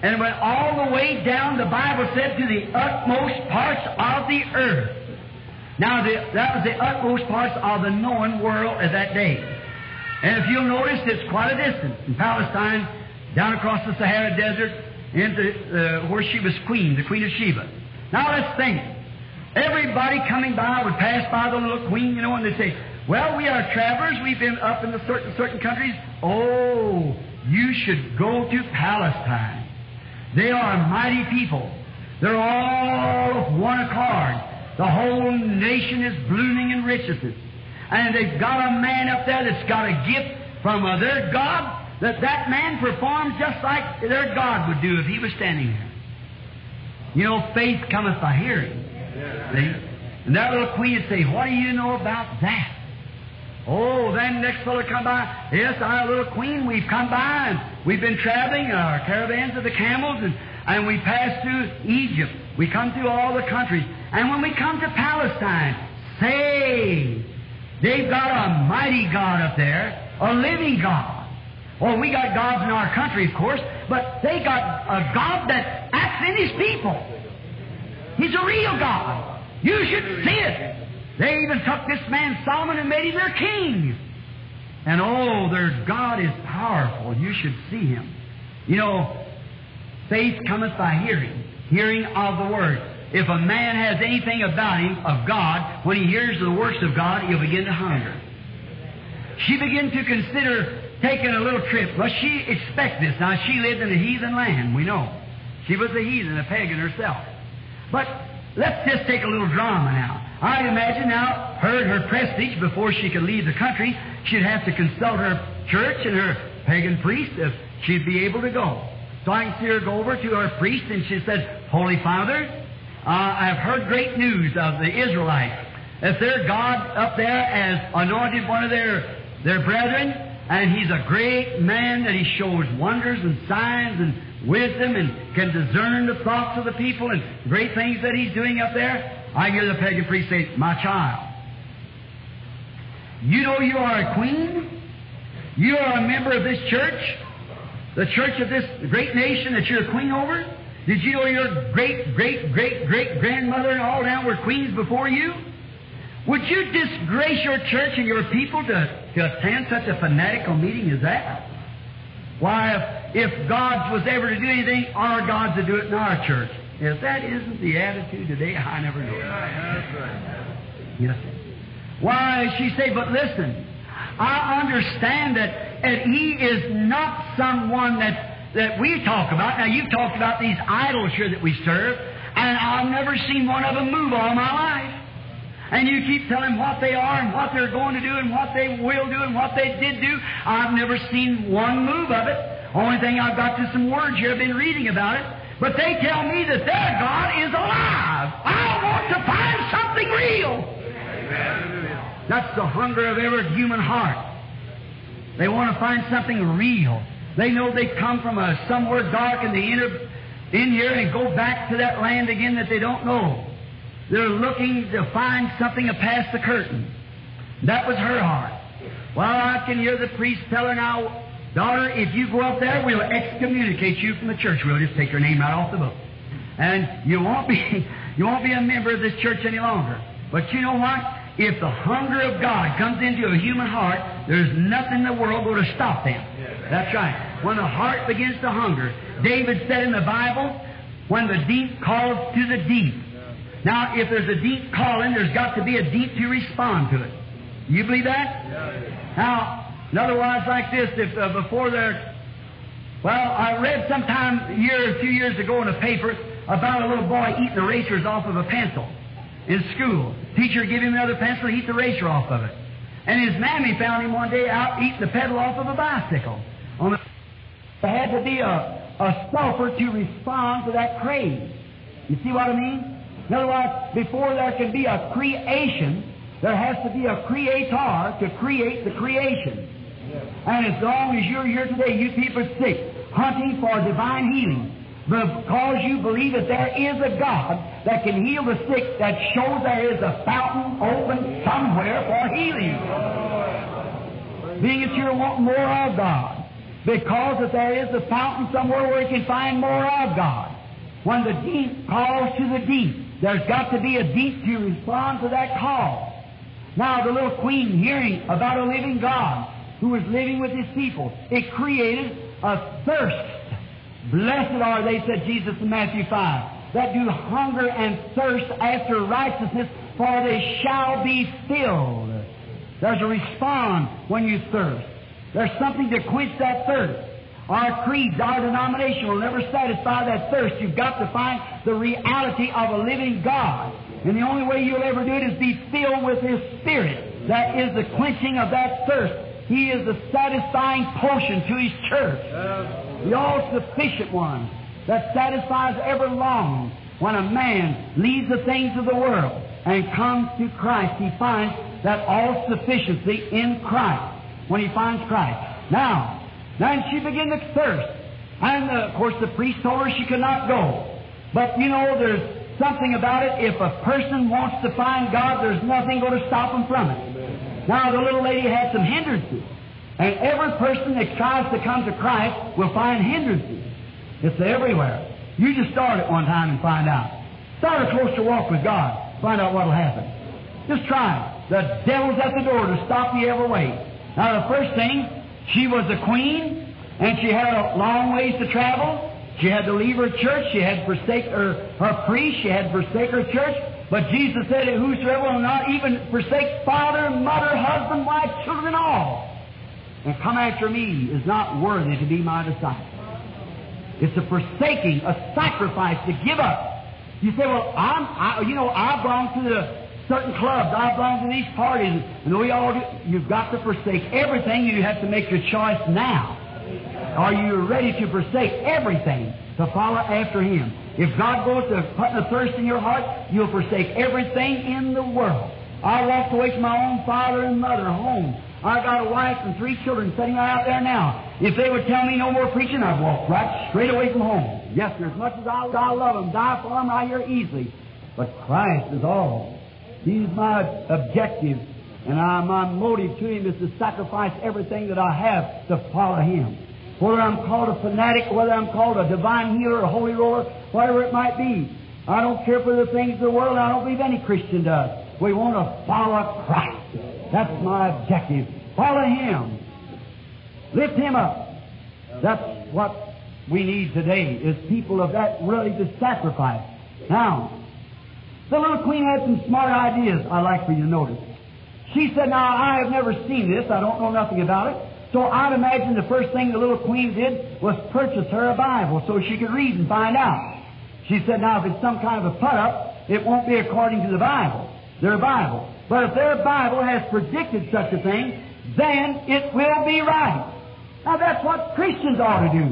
And went all the way down, the Bible said, to the utmost parts of the earth. Now, the, that was the utmost parts of the known world at that day. And if you'll notice, it's quite a distance. In Palestine, down across the Sahara Desert, into uh, where she was queen, the Queen of Sheba. Now let's think. Everybody coming by would pass by the little queen, you know, and they'd say, well, we are travelers. We've been up in the certain, certain countries. Oh, you should go to Palestine. They are a mighty people. They're all of one accord. The whole nation is blooming in richness. And they've got a man up there that's got a gift from uh, their God that that man performs just like their God would do if he was standing there. You know, faith cometh by hearing. See? And that little queen would say, What do you know about that? Oh, then next fellow come by. Yes, our little queen, we've come by and we've been traveling, our caravans of the camels, and, and we pass through Egypt. We come through all the countries. And when we come to Palestine, say, they've got a mighty God up there, a living God. Well, we got gods in our country, of course, but they got a God that acts in His people. He's a real God. You should see it. They even took this man Solomon and made him their king. And oh, their God is powerful. You should see him. You know, faith cometh by hearing, hearing of the word. If a man has anything about him, of God, when he hears the works of God, he'll begin to hunger. She began to consider taking a little trip. Well, she expected this. Now, she lived in a heathen land, we know. She was a heathen, a pagan herself. But let's just take a little drama now. I imagine now, her her prestige before she could leave the country, she'd have to consult her church and her pagan priest if she'd be able to go. So I see her go over to her priest and she said, Holy Father, uh, I've heard great news of the Israelites. That their God up there has anointed one of their, their brethren, and he's a great man that he shows wonders and signs and wisdom and can discern the thoughts of the people and great things that he's doing up there. I hear the pagan priest say, My child, you know you are a queen? You are a member of this church? The church of this great nation that you're a queen over? Did you know your great, great, great, great grandmother and all down were queens before you? Would you disgrace your church and your people to, to attend such a fanatical meeting as that? Why, if, if God was ever to do anything, our God's to do it in our church. If that isn't the attitude today, I never know. Yes. Why, she say, but listen, I understand that, that he is not someone that, that we talk about. Now, you've talked about these idols here that we serve, and I've never seen one of them move all my life. And you keep telling what they are and what they're going to do and what they will do and what they did do. I've never seen one move of it. Only thing I've got is some words here. I've been reading about it. But they tell me that their God is alive. I want to find something real. Amen. That's the hunger of every human heart. They want to find something real. They know they come from a somewhere dark in the inner in here and go back to that land again that they don't know. They're looking to find something to pass the curtain. That was her heart. Well, I can hear the priest tell her now, Daughter, if you go up there, we'll excommunicate you from the church. We'll just take your name right off the book. And you won't be you won't be a member of this church any longer. But you know what? If the hunger of God comes into a human heart, there's nothing in the world going to stop them. That's right. When the heart begins to hunger, David said in the Bible, when the deep calls to the deep. Now, if there's a deep calling, there's got to be a deep to respond to it. You believe that? Now, in other words, like this, if uh, before they're, well, I read sometime a year or two years ago in a paper about a little boy eating erasers off of a pencil in school. Teacher gave him another pencil, he eat the eraser off of it. And his mammy found him one day out eating the pedal off of a bicycle. On the, there had to be a, a sulfur to respond to that craze. You see what I mean? In other words, before there can be a creation, there has to be a creator to create the creation. And as long as you're here today, you people are sick, hunting for divine healing, because you believe that there is a God that can heal the sick, that shows there is a fountain open somewhere for healing. Being that you want more of God, because that there is a fountain somewhere where you can find more of God. When the deep calls to the deep, there's got to be a deep to respond to that call. Now, the little queen hearing about a living God who was living with his people, it created a thirst. Blessed are they, said Jesus in Matthew 5, that do hunger and thirst after righteousness, for they shall be filled. There's a response when you thirst. There's something to quench that thirst. Our creeds, our denomination will never satisfy that thirst. You've got to find the reality of a living God. And the only way you'll ever do it is be filled with His Spirit. That is the quenching of that thirst. He is the satisfying potion to His church. The all-sufficient one that satisfies every longing. When a man leaves the things of the world and comes to Christ, he finds that all-sufficiency in Christ. When he finds Christ. Now, then she began to thirst. And uh, of course the priest told her she could not go. But you know, there's something about it. If a person wants to find God, there's nothing going to stop him from it. Now the little lady had some hindrances. And every person that tries to come to Christ will find hindrances. It's everywhere. You just start it one time and find out. Start a closer walk with God. Find out what'll happen. Just try it. The devil's at the door to stop you every way. Now the first thing, she was a queen, and she had a long ways to travel. She had to leave her church. She had forsake her, her priest. She had forsake her church. But Jesus said, Whosoever will not even forsake father, mother, husband, wife, children, all, and come after me is not worthy to be my disciple. It's a forsaking, a sacrifice to give up. You say, well, I'm, I, you know, I belong to the certain clubs. I belong to these parties, and we all do. You've got to forsake everything. You have to make your choice now. Are you ready to forsake everything to follow after Him? If God goes to putting a thirst in your heart, you'll forsake everything in the world. I walked away from my own father and mother home. I got a wife and three children sitting out there now. If they would tell me no more preaching, I'd walk right straight away from home. Yes, sir, as much as I, I love them, die for them right here easily. But Christ is all. He's my objective, and I, my motive to Him is to sacrifice everything that I have to follow Him. Whether I'm called a fanatic, whether I'm called a divine healer, a holy roller, whatever it might be. I don't care for the things of the world. I don't believe any Christian does. We want to follow Christ. That's my objective. Follow Him. Lift Him up. That's what we need today is people of that ready to sacrifice. Now, the little queen had some smart ideas I'd like for you to notice. She said, Now, I have never seen this. I don't know nothing about it. So I'd imagine the first thing the little queen did was purchase her a Bible so she could read and find out. She said, Now, if it's some kind of a put up, it won't be according to the Bible, their Bible. But if their Bible has predicted such a thing, then it will be right. Now, that's what Christians ought to do.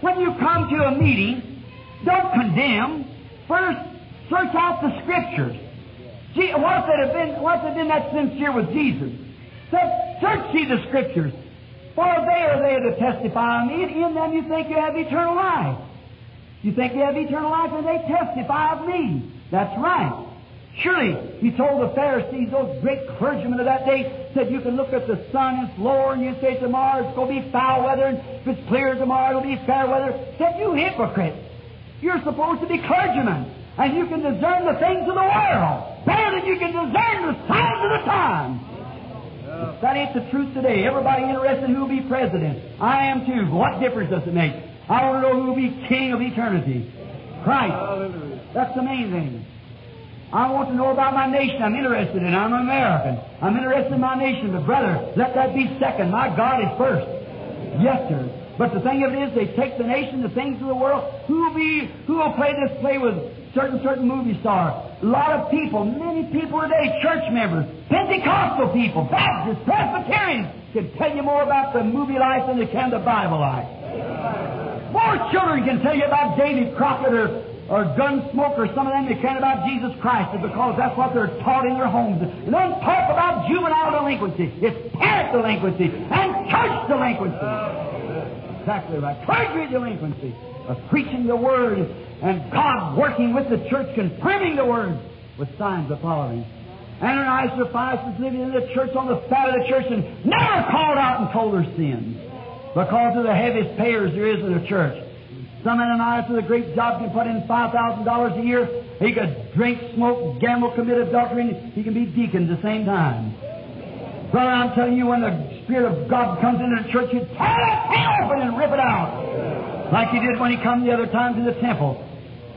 When you come to a meeting, don't condemn. First, search out the Scriptures. Gee, what have been, what if they'd been that sincere with Jesus? Said, search ye the Scriptures, for they are there to testify on me, and in them you think you have eternal life. You think you have eternal life, and they testify of me. That's right. Surely, he told the Pharisees, those great clergymen of that day, said you can look at the sun, it's lower, and you say tomorrow it's going to be foul weather, and if it's clear tomorrow it'll be fair weather. Said, you hypocrites. You're supposed to be clergymen, and you can discern the things of the world better than you can discern the signs of the times. That ain't the truth today. Everybody interested in who will be president. I am too. What difference does it make? I want to know who will be king of eternity. Christ. That's the main thing. I want to know about my nation. I'm interested in it. I'm an American. I'm interested in my nation. But brother, let that be second. My God is first. Yes, sir. But the thing of it is, they take the nation, the things of the world. Who will be? Who will play this play with certain certain movie star? A lot of people, many people today, church members, Pentecostal people, Baptists, Presbyterians, can tell you more about the movie life than they can the Bible life. More children can tell you about David Crockett or or gun smokers, some of them that care about Jesus Christ because that's what they're taught in their homes. And don't talk about juvenile delinquency. It's parent delinquency and church delinquency. Exactly right. Clergy delinquency of preaching the Word and God working with the church, confirming the Word with signs of following. Ananias and Sapphira living in the church on the side of the church and never called out and told their sins because of the heaviest payers there is in the church. Some Ananias with a great job can put in $5,000 a year. He could drink, smoke, gamble, commit adultery, he can be deacon at the same time. Brother, I'm telling you, when the Spirit of God comes into the church, you tear that open and rip it out. Like he did when he come the other time to the temple.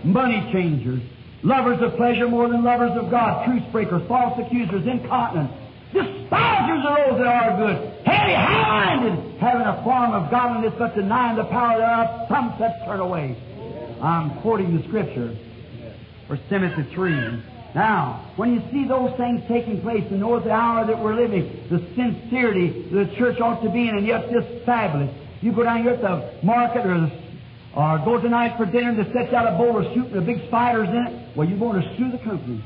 Money changers, lovers of pleasure more than lovers of God, truth breakers, false accusers, incontinent, despisers of those that are good, heavy, high-minded, having a form of godliness but denying the power thereof, some such turn away. I'm quoting the scripture. For Timothy 3. Now, when you see those things taking place and know the hour that we're living, the sincerity the church ought to be in, and yet just fabulous. You go down here at the market or the or go tonight for dinner and they set out a bowl of soup the big spiders in it, well, you're going to sue the company.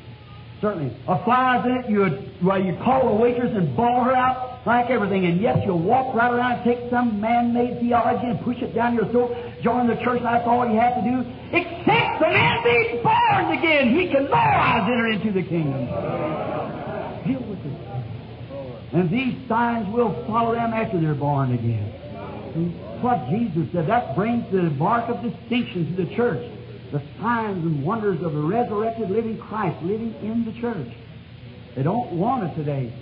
Certainly. A fly's in it, you would, well, you call a waitress and bawl her out like everything, and yet you'll walk right around and take some man-made theology and push it down your throat, join the church, that's all you have to do, except the man be born again. He can no enter into the kingdom. Deal with it. And these signs will follow them after they're born again. See? What Jesus said. That brings the mark of distinction to the church. The signs and wonders of the resurrected living Christ living in the church. They don't want it today.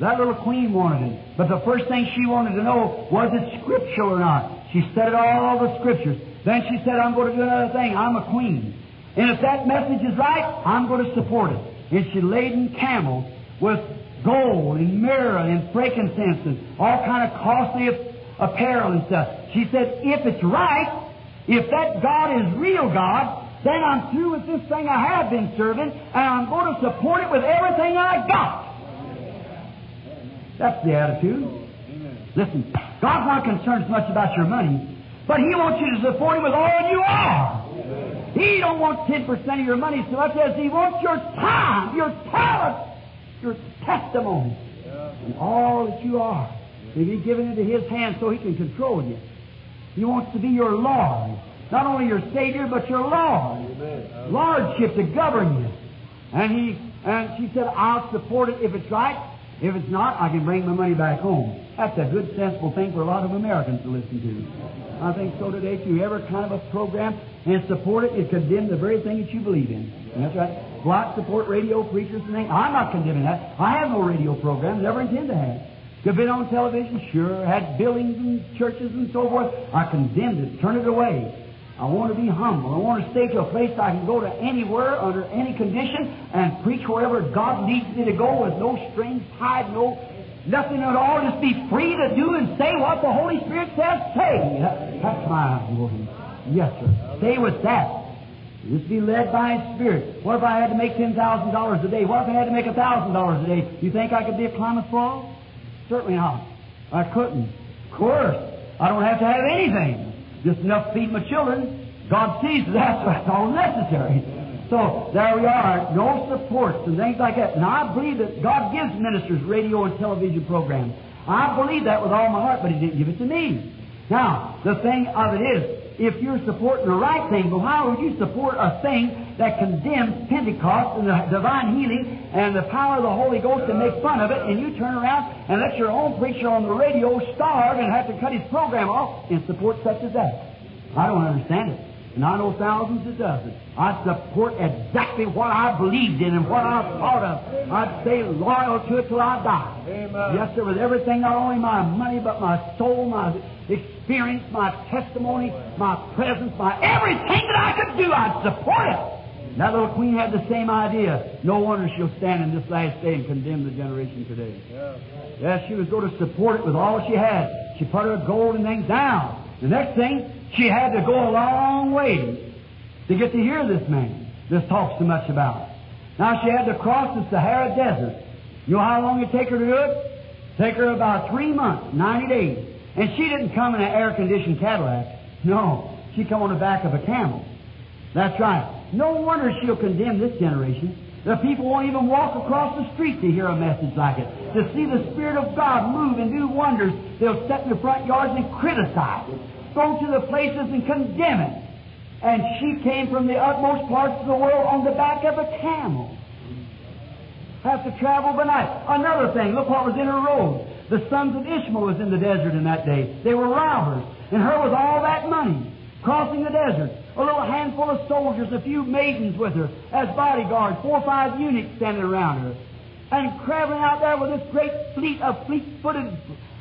That little queen wanted it. But the first thing she wanted to know was it scriptural or not. She studied all the scriptures. Then she said, I'm going to do another thing. I'm a queen. And if that message is right, I'm going to support it. And she laden camels with gold and myrrh and frankincense and all kind of costly apparel and stuff. She said, if it's right, if that God is real God, then I'm through with this thing I have been serving, and I'm going to support it with everything I got. That's the attitude. Listen, God's not concerned so much about your money, but He wants you to support Him with all you are. He don't want 10% of your money so much as He wants your time, your talent, your testimony, and all that you are. If He's given into His hands so He can control you. He wants to be your Lord. Not only your Savior, but your Lord. Amen. Lordship to govern you. And he and she said, I'll support it if it's right. If it's not, I can bring my money back home. That's a good, sensible thing for a lot of Americans to listen to. I think so today. If you ever kind of a program and support it, it condemns the very thing that you believe in. And that's right. Block support radio preachers and things. I'm not condemning that. I have no radio program. Never intend to have. You've been on television, sure, had buildings and churches and so forth. I condemned it, turned it away. I want to be humble. I want to stay to a place I can go to anywhere, under any condition, and preach wherever God leads me to go with no strings tied, no nothing at all. Just be free to do and say what the Holy Spirit says. Say. That's my movie. Yes, sir. Stay with that. Just be led by His Spirit. What if I had to make $10,000 a day? What if I had to make a $1,000 a day? You think I could be a Klamath Frog? Certainly not. I couldn't. Of course. I don't have to have anything. Just enough to feed my children. God sees that. That's all necessary. So there we are. No supports and things like that. Now I believe that God gives ministers radio and television programs. I believe that with all my heart, but He didn't give it to me. Now, the thing of it is, if you're supporting the right thing, but why would you support a thing that condemns Pentecost and the divine healing and the power of the Holy Ghost and make fun of it, and you turn around and let your own preacher on the radio starve and have to cut his program off and support such as that? I don't understand it. And I know thousands that does it. I support exactly what I believed in and what I thought of. I'd stay loyal to it till I die. Amen. Yes, sir, with everything, not only my money, but my soul, my experience, my testimony, my presence, my everything that I could do, I'd support it. That little queen had the same idea. No wonder she'll stand in this last day and condemn the generation today. Yeah. Yes, she was going to support it with all she had. She put her gold and things down. The next thing, she had to go a long way to get to hear this man. This talks so much about. Now she had to cross the Sahara Desert. You know how long it take her to do it? Take her about three months, 90 days. And she didn't come in an air-conditioned Cadillac. No, she come on the back of a camel. That's right. No wonder she'll condemn this generation. The people won't even walk across the street to hear a message like it. To see the Spirit of God move and do wonders, they'll step in the front yards and criticize it. Go to the places and condemn it. And she came from the utmost parts of the world on the back of a camel. Have to travel by night. Another thing, look what was in her robe. The sons of Ishmael was in the desert in that day. They were robbers. And her was all that money. Crossing the desert. A little handful of soldiers, a few maidens with her as bodyguards, four or five eunuchs standing around her. And traveling out there with this great fleet of fleet-footed,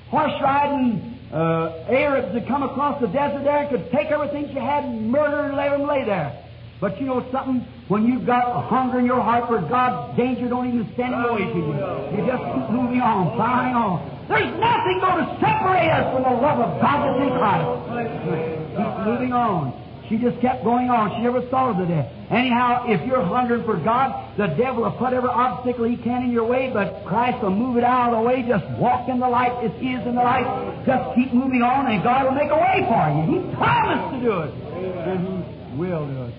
horse-riding uh, Arabs that come across the desert there could take everything she had and murder and let them lay there. But you know something? When you've got a hunger in your heart for God's danger don't even stand in the way to you. You just keep moving on, plowing on. There's nothing going to separate us from the love of God that's in Christ. Keep moving on. She just kept going on. She never thought of the death. Anyhow, if you're hungering for God, the devil will put every obstacle he can in your way, but Christ will move it out of the way. Just walk in the light. It is in the light. Just keep moving on, and God will make a way for you. He promised to do it. And He will do it.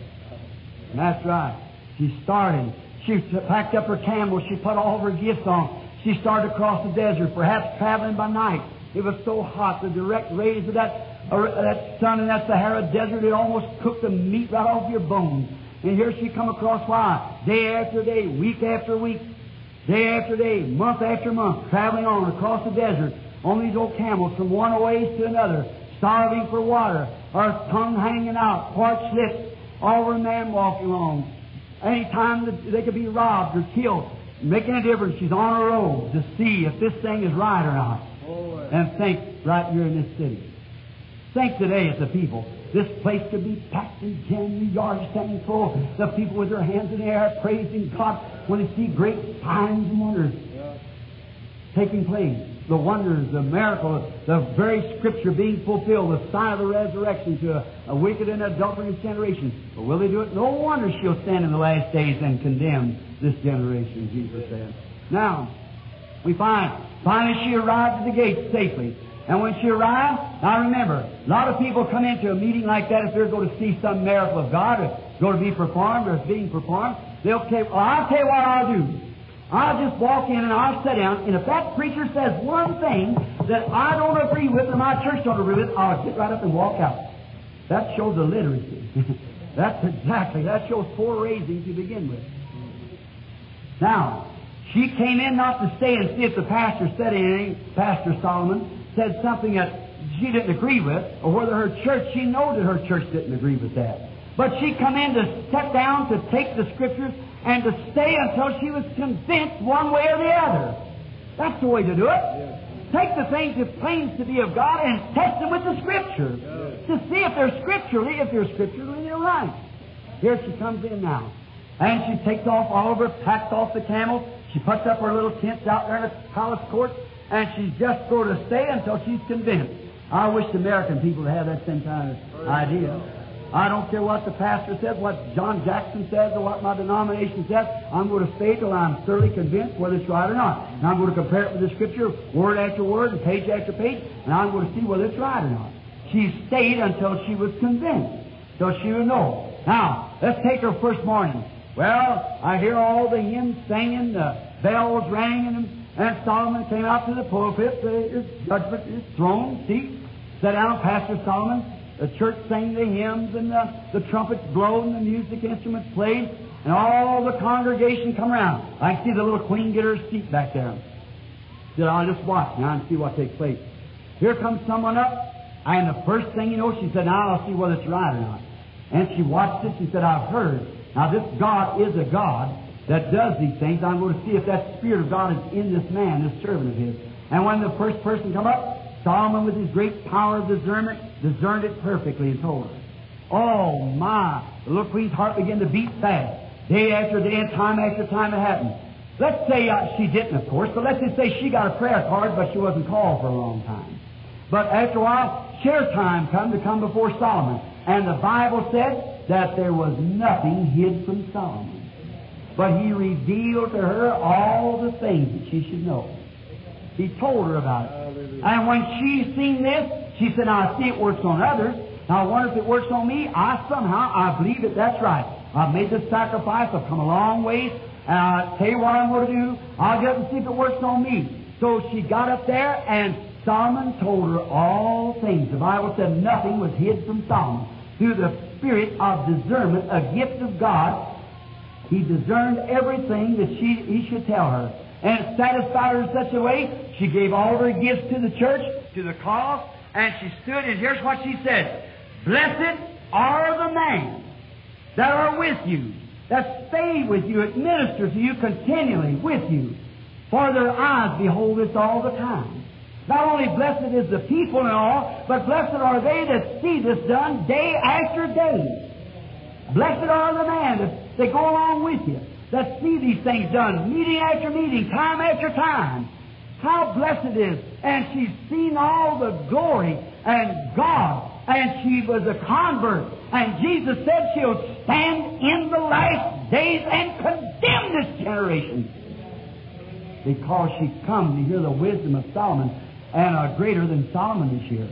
And that's right. She started. She packed up her camel. She put all of her gifts on. She started across the desert, perhaps traveling by night. It was so hot. The direct rays of that, that sun in that Sahara desert, it almost cooked the meat right off your bones. And here she come across why? Day after day, week after week, day after day, month after month, traveling on across the desert on these old camels from one oasis to another, starving for water, her tongue hanging out, parched lips, all a man walking along. Any time that they could be robbed or killed, making a difference, she's on her road to see if this thing is right or not. And think right here in this city. Think today as the people. This place could be packed and jammed, the yards standing full. The people with their hands in the air praising God when they see great signs and wonders taking place. The wonders, the miracles, the very scripture being fulfilled, the sign of the resurrection to a, a wicked and adulterous generation. But will they do it? No wonder she'll stand in the last days and condemn this generation, Jesus said. Now, we find, finally she arrived at the gate safely. And when she arrived, now remember, a lot of people come into a meeting like that if they're going to see some miracle of God or going to be performed or it's being performed. They'll say, well, I'll tell you what I'll do. I'll just walk in and I'll sit down, and if that preacher says one thing that I don't agree with and my church don't agree with, I'll get right up and walk out. That shows illiteracy. That's exactly, that shows poor raising to begin with. Now, she came in not to stay and see if the pastor said anything, Pastor Solomon, said something that she didn't agree with, or whether her church, she knew that her church didn't agree with that. But she come in to sit down to take the scriptures and to stay until she was convinced one way or the other. That's the way to do it. Take the things that claims to be of God and test them with the Scripture to see if they're scripturally, if they're scripturally, they're right. Here she comes in now. And she takes off all of her, packs off the camels. She puts up her little tents out there in the palace court, and she's just going to stay until she's convinced. I wish the American people have that same kind of idea. I don't care what the pastor says, what John Jackson says, or what my denomination says. I'm going to stay till I'm thoroughly convinced whether it's right or not. And I'm going to compare it with the Scripture, word after word, and page after page, and I'm going to see whether it's right or not. She stayed until she was convinced, so she would know. Now, let's take her first morning. Well, I hear all the hymns singing, the bells ringing, and Solomon came out to the pulpit, his judgment, his throne, seat, sat down, Pastor Solomon, the church sang the hymns and the, the trumpets blowed and the music instruments played and all the congregation come around. I see the little queen get her seat back there. Said, I'll just watch now and see what takes place. Here comes someone up, and the first thing you know, she said, now I'll see whether it's right or not. And she watched it, she said, I've heard. Now this God is a God that does these things. I'm going to see if that Spirit of God is in this man, this servant of his. And when the first person come up, Solomon, with his great power of discernment, discerned it perfectly and told her. Oh, my. The little queen's heart began to beat fast. Day after day and time after time it happened. Let's say uh, she didn't, of course, but let's just say she got a prayer card, but she wasn't called for a long time. But after a while, share time come to come before Solomon. And the Bible said that there was nothing hid from Solomon. But he revealed to her all the things that she should know. He told her about it. And when she seen this, she said, I see it works on others. Now I wonder if it works on me. I somehow, I believe that that's right. I've made the sacrifice. I've come a long ways. And I'll tell you what I'm going to do. I'll get up and see if it works on me. So she got up there, and Solomon told her all things. The Bible said nothing was hid from Solomon. Through the spirit of discernment, a gift of God, he discerned everything that she, he should tell her. And it satisfied her in such a way, she gave all her gifts to the church, to the cause, and she stood, and here's what she said. Blessed are the men that are with you, that stay with you, that minister to you continually with you. For their eyes behold this all the time. Not only blessed is the people and all, but blessed are they that see this done day after day. Blessed are the men that they go along with you, that see these things done, meeting after meeting, time after time. How blessed it is. And she's seen all the glory and God. And she was a convert. And Jesus said she'll stand in the last days and condemn this generation. Because she come to hear the wisdom of Solomon and are greater than Solomon is here.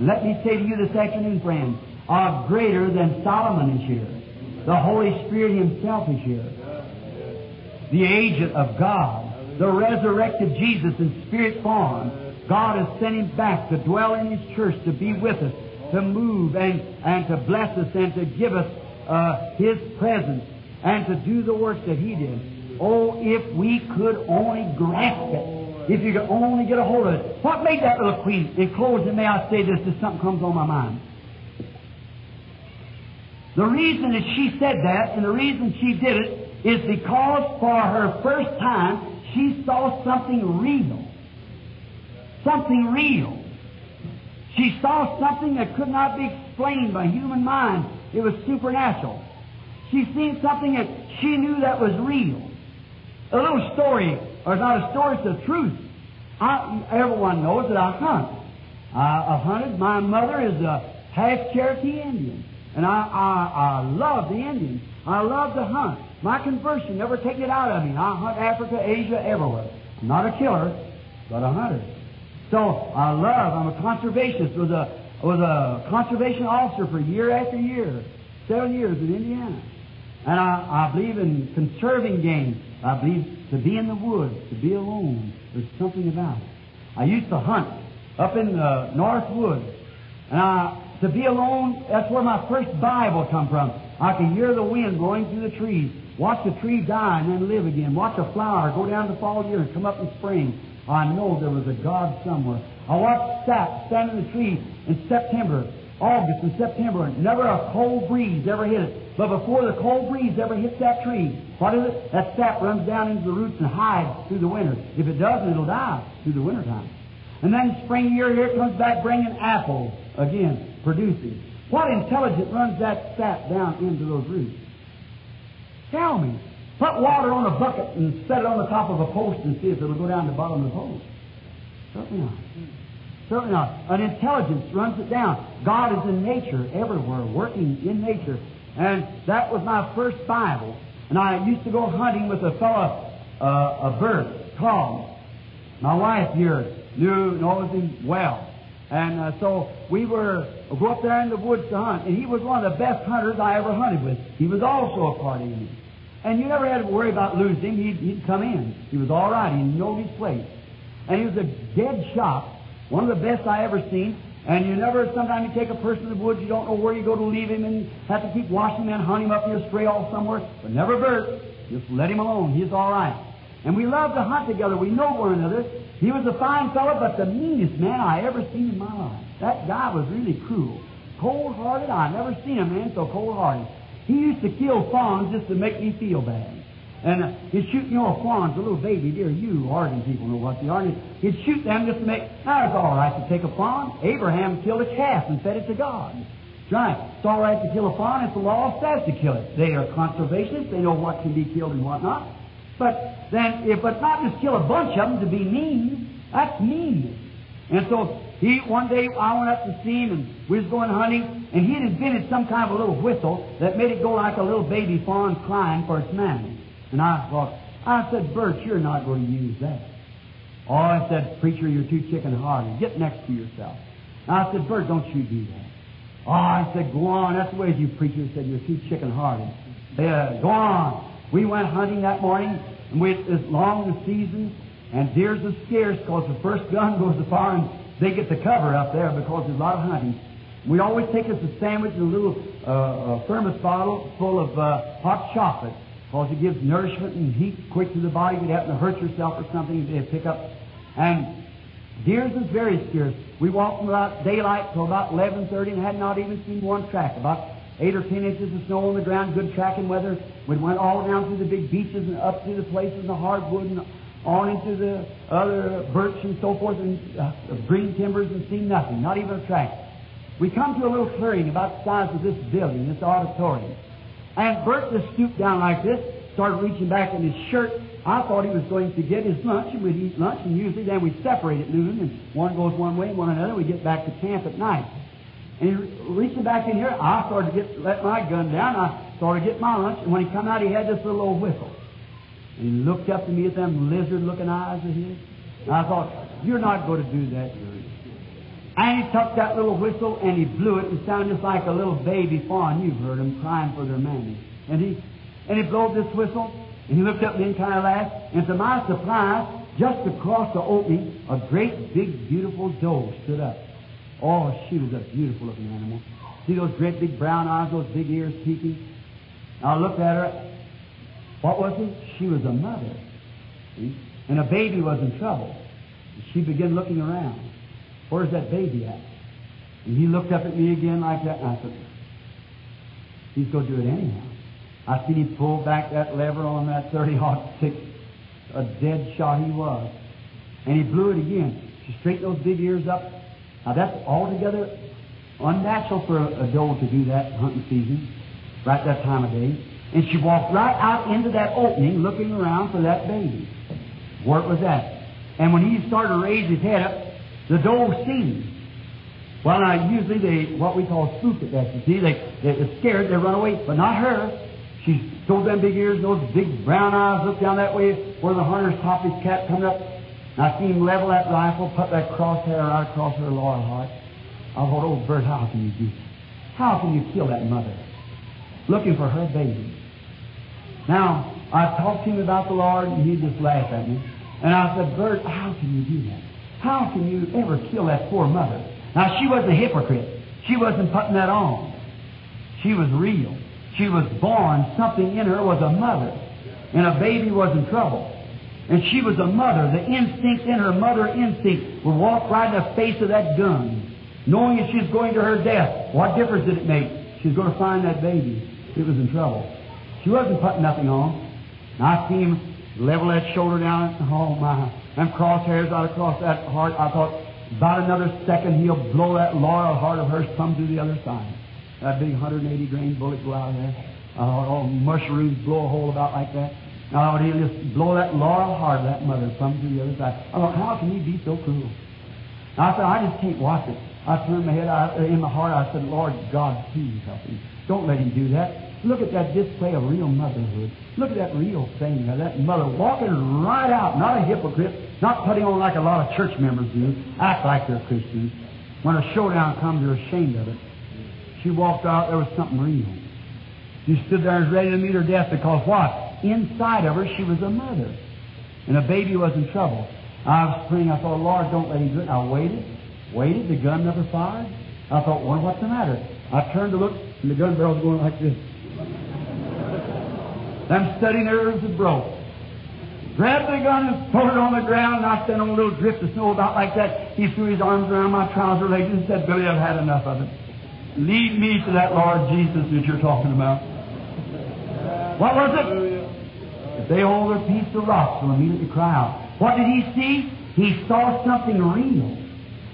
Let me say to you this afternoon, friends, are greater than Solomon is here. The Holy Spirit Himself is here. The agent of God, the resurrected Jesus in spirit form. God has sent Him back to dwell in His church, to be with us, to move and, and to bless us and to give us uh, His presence and to do the work that He did. Oh, if we could only grasp it. If you could only get a hold of it. What made that little queen? In closing, may I say this if something comes on my mind. The reason that she said that and the reason she did it is because for her first time she saw something real. Something real. She saw something that could not be explained by human mind. It was supernatural. She seen something that she knew that was real. A little story, or not a story, it's the truth. I, everyone knows that I hunt. I, I've hunted. My mother is a half Cherokee Indian, and I, I, I love the Indians. I love to hunt. My conversion never taken it out of me. I hunt Africa, Asia, everywhere. I'm not a killer, but a hunter. So I love. I'm a conservationist. Was a was a conservation officer for year after year, seven years in Indiana, and I, I believe in conserving game. I believe to be in the woods, to be alone, there's something about it. I used to hunt up in the North Woods, and I, to be alone, that's where my first Bible come from. I could hear the wind blowing through the trees, watch the tree die and then live again, watch a flower go down the fall year and come up in spring. I know there was a God somewhere. I watched sap stand in the tree in September, August and September, and never a cold breeze ever hit it. But before the cold breeze ever hits that tree, what is it? That sap runs down into the roots and hides through the winter. If it doesn't, it'll die through the winter time. And then spring year, here comes back bringing apples again, producing. What intelligence runs that sap down into those roots? Tell me. Put water on a bucket and set it on the top of a post and see if it'll go down the bottom of the post. Certainly not. Certainly not. An intelligence runs it down. God is in nature everywhere, working in nature. And that was my first Bible. And I used to go hunting with a fellow, uh, a bird, Tom. My wife here knew, knows him well. And uh, so we were go up there in the woods to hunt, and he was one of the best hunters I ever hunted with. He was also a party in it. And you never had to worry about losing him. He'd, he'd come in. He was all right. He knew his place. And he was a dead shot, one of the best I ever seen. And you never, sometimes you take a person in the woods, you don't know where you go to leave him, and have to keep washing him and hunt him up here, stray all somewhere. But never Bert. Just let him alone. He's all right. And we loved to hunt together. We know one another. He was a fine fellow, but the meanest man I ever seen in my life. That guy was really cruel. Cold-hearted. I never seen a man so cold-hearted. He used to kill fawns just to make me feel bad. And uh, he'd shoot, you know, fawns, a little baby deer. You Oregon people know what they are. He'd shoot them just to make, now it's all right to take a fawn. Abraham killed a calf and fed it to God. Right. It's all right to kill a fawn. It's the law says to kill it. They are conservationists. They know what can be killed and what not. But then, if but not just kill a bunch of them to be mean, that's mean. And so he one day I went up to see him and we was going hunting, and he had invented some kind of a little whistle that made it go like a little baby fawn crying for its mammy. And I thought, I said, Bert, you're not going to use that. Oh, I said, preacher, you're too chicken-hearted. Get next to yourself. And I said, Bert, don't you do that. Oh, I said, go on. That's the way you preacher said you're too chicken-hearted. Uh, go on. We went hunting that morning, and we, it's long the season, and deers are scarce because the first gun goes to fire, and they get the cover up there because there's a lot of hunting. We always take us a sandwich and a little uh, a thermos bottle full of uh, hot chocolate because it gives nourishment and heat quick to the body. If you happen to hurt yourself or something, they pick up. And deers is very scarce. We walked from about daylight till about 11.30 and had not even seen one track. About eight or ten inches of snow on the ground, good tracking weather. We went all down through the big beeches and up through the places the hardwood and on into the other birch and so forth and uh, green timbers and seen nothing, not even a track. We come to a little clearing about the size of this building, this auditorium. And Bert just stooped down like this, started reaching back in his shirt. I thought he was going to get his lunch, and we'd eat lunch, and usually then we'd separate at noon, and one goes one way and one another. We get back to camp at night. And reaching back in here, I started to get let my gun down. I started to get my lunch, and when he come out, he had this little old whistle. And he looked up to me with them lizard-looking eyes of his. And I thought, you're not going to do that, and he took that little whistle and he blew it and sounded just like a little baby fawn. You've heard them crying for their mammy. And he and he blew this whistle and he looked up and kind of laughed. And to my surprise, just across the opening, a great big beautiful doe stood up. Oh, she was a beautiful looking animal. See those great big brown eyes, those big ears peeking? I looked at her. What was it? She was a mother. See? And a baby was in trouble. She began looking around. Where's that baby at? And he looked up at me again like that, and I said, He's going to do it anyhow. I seen him pull back that lever on that 30 ought six. A dead shot he was. And he blew it again. She straightened those big ears up. Now that's altogether unnatural for a, a doe to do that hunting season, right that time of day. And she walked right out into that opening looking around for that baby. Where was that? And when he started to raise his head up, the doe seen. Well, now, usually they, what we call spook at that. You see, they, they're scared, they run away, but not her. She's told them big ears, those big brown eyes look down that way where the hunter's top his cap coming up. I seen him level that rifle, put that crosshair right across her lower heart. I thought, oh, Bert, how can you do that? How can you kill that mother? Looking for her baby. Now, I talked to him about the Lord, and he just laughed at me. And I said, Bert, how can you do that? How can you ever kill that poor mother? Now, she was a hypocrite. She wasn't putting that on. She was real. She was born. Something in her was a mother. And a baby was in trouble. And she was a mother. The instinct in her, mother instinct, would walk right in the face of that gun, knowing that she's going to her death. What difference did it make? She's going to find that baby. It was in trouble. She wasn't putting nothing on. And I see him level that shoulder down. Oh, my. Them crosshairs out across that heart. I thought, about another second, he'll blow that loyal heart of hers come to the other side. That big 180 grain bullet go out of there. Thought, oh, mushrooms blow a hole about like that. I thought he'll just blow that laurel heart of that mother come to the other side. I thought, how can he be so cruel? I said, I just can't watch it. I turned my head out, uh, in my heart. I said, Lord God, please help him. Don't let him do that. Look at that display of real motherhood. Look at that real thing, that mother walking right out, not a hypocrite, not putting on like a lot of church members do, act like they're Christians. When a showdown comes, they're ashamed of it. She walked out, there was something real. She stood there and was ready to meet her death because what? Inside of her, she was a mother. And a baby was in trouble. I was praying, I thought, Lord, don't let him do it. I waited, waited, the gun never fired. I thought, well, what's the matter? I turned to look, and the gun barrel's going like this. Them steady nerves had broke. Grabbed the gun and put it on the ground, and I stand on a little drift of snow about like that. He threw his arms around my trouser legs and said, Billy, I've had enough of it. Lead me to that Lord Jesus that you're talking about. What was it? They hold their peace, the rocks will immediately cry out. What did he see? He saw something real.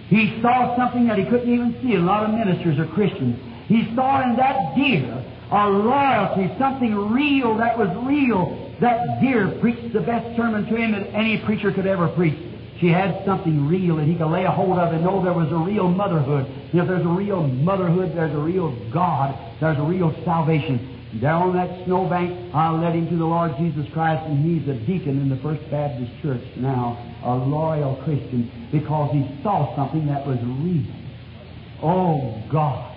He saw something that he couldn't even see. A lot of ministers are Christians. He saw in that deer a loyalty, something real that was real. That deer preached the best sermon to him that any preacher could ever preach. She had something real that he could lay a hold of and know there was a real motherhood. If there's a real motherhood, there's a real God, there's a real salvation. Down on that snowbank, I led him to the Lord Jesus Christ, and he's a deacon in the First Baptist Church now, a loyal Christian, because he saw something that was real. Oh, God,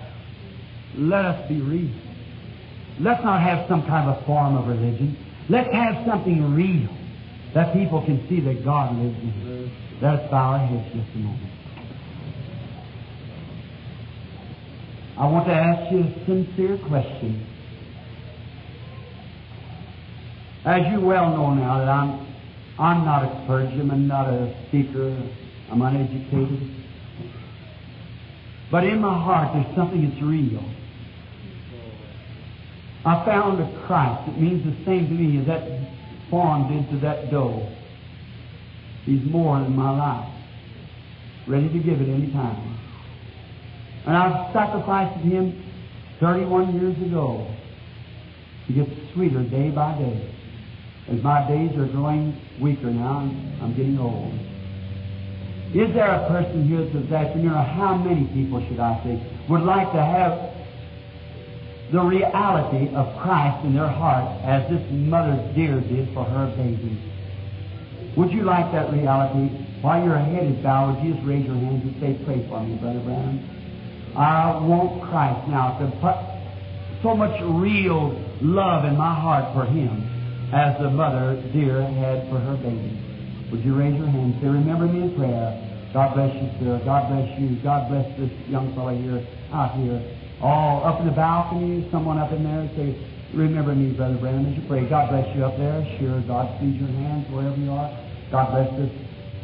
let us be real. let's not have some kind of a form of religion. Let's have something real that people can see that God lives in us. Let us bow our heads just a moment. I want to ask you a sincere question. As you well know now that I'm, I'm not a clergyman, not a speaker, I'm uneducated. But in my heart, there's something that's real. I found a Christ that means the same to me as that formed into that doe. He's more than my life, ready to give it any time. And I've sacrificed Him 31 years ago. He gets sweeter day by day. As my days are growing weaker now, I'm, getting old. Is there a person here this afternoon, or how many people should I say, would like to have the reality of Christ in their heart as this mother deer did for her baby? Would you like that reality? While your head is bowed, would you just raise your hands and say, Pray for me, Brother Brown? I want Christ now to put so much real love in my heart for Him as the mother deer had for her baby. Would you raise your hand and say, Remember me in prayer? God bless you, sir. God bless you. God bless this young fellow here, out here. All up in the balcony, someone up in there, say, Remember me, Brother Branham, as you pray. God bless you up there. Sure, God sees your hands wherever you are. God bless this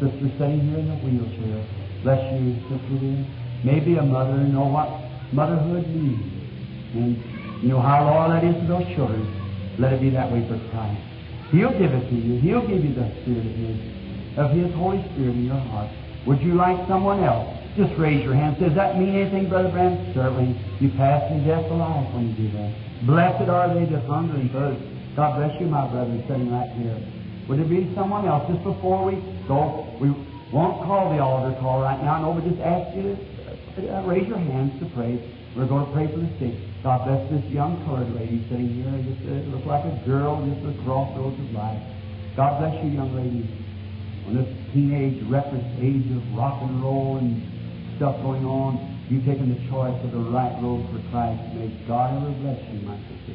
sister sitting here in the wheelchair. Bless you, sister. Maybe a mother, you know what motherhood means. And you know how loyal that is to those children. Let it be that way for Christ. He'll give it to you. He'll give you the Spirit of His, of His Holy Spirit in your heart. Would you like someone else? Just raise your hand. Does that mean anything, Brother Branham? Certainly. You pass from death to life when you do that. Blessed are they that hunger and thirst. God bless you, my brother, sitting right here. Would it be someone else? Just before we go, we won't call the altar call right now. No, but just ask you to uh, raise your hands to pray. We're going to pray for the sick. God bless this young colored lady sitting here. Just uh, like a girl just at the crossroads of life. God bless you, young lady. On this teenage, reckless age of rock and roll and stuff going on, you've taken the choice of the right road for Christ. May God ever bless you, my sister.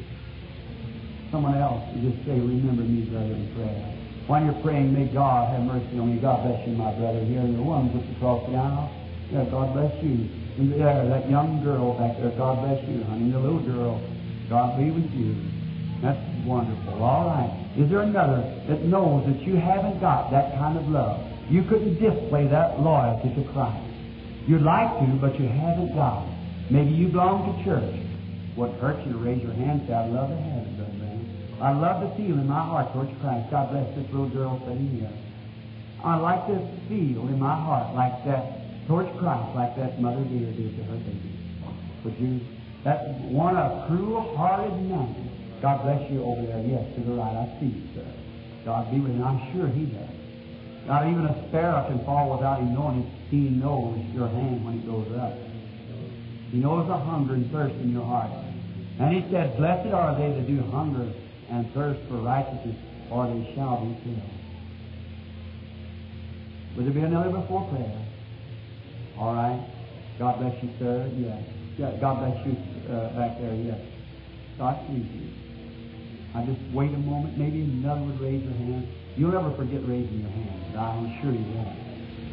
Someone else, you just say, remember me, brother, in prayer. While you're praying, may God have mercy on you. God bless you, my brother. Here, in the one just across the aisle. Yeah, God bless you. That young girl back there, God bless you, honey. The little girl, God be with you. That's wonderful. All right. Is there another that knows that you haven't got that kind of love? You couldn't display that loyalty to Christ. You'd like to, but you haven't got it. Maybe you belong to church. What hurts you to raise your hand and say, I'd love to have it, brother man. I love to feel in my heart towards Christ. God bless this little girl sitting here. I like to feel in my heart like that towards Christ, like that mother deer did to her baby. Would you? That one a cruel-hearted man. God bless you over there. Yes, to the right. I see you, sir. God be with you. I'm sure He does. Not even a sparrow can fall without Him knowing it. He knows your hand when He goes up. He knows the hunger and thirst in your heart. And He said, Blessed are they that do hunger and thirst for righteousness, for they shall be filled. Would there be another before prayer? All right. God bless you, sir. Yes. Yeah. God bless you uh, back there. Yes. God please you. I just wait a moment. Maybe another would raise your hand. You'll never forget raising your hand. I'm sure you won't.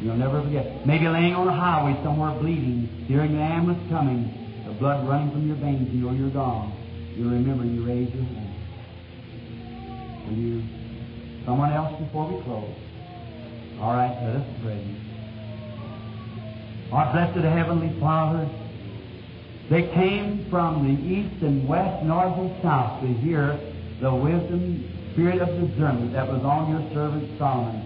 You'll never forget. Maybe laying on a highway somewhere bleeding, hearing the ambulance coming, the blood running from your veins, you know you're gone. You'll remember you raised your hand. Will you? Someone else before we close. All right, let us pray. Our blessed Heavenly Father, they came from the east and west, north and south to hear the wisdom, spirit of discernment that was on your servant Solomon.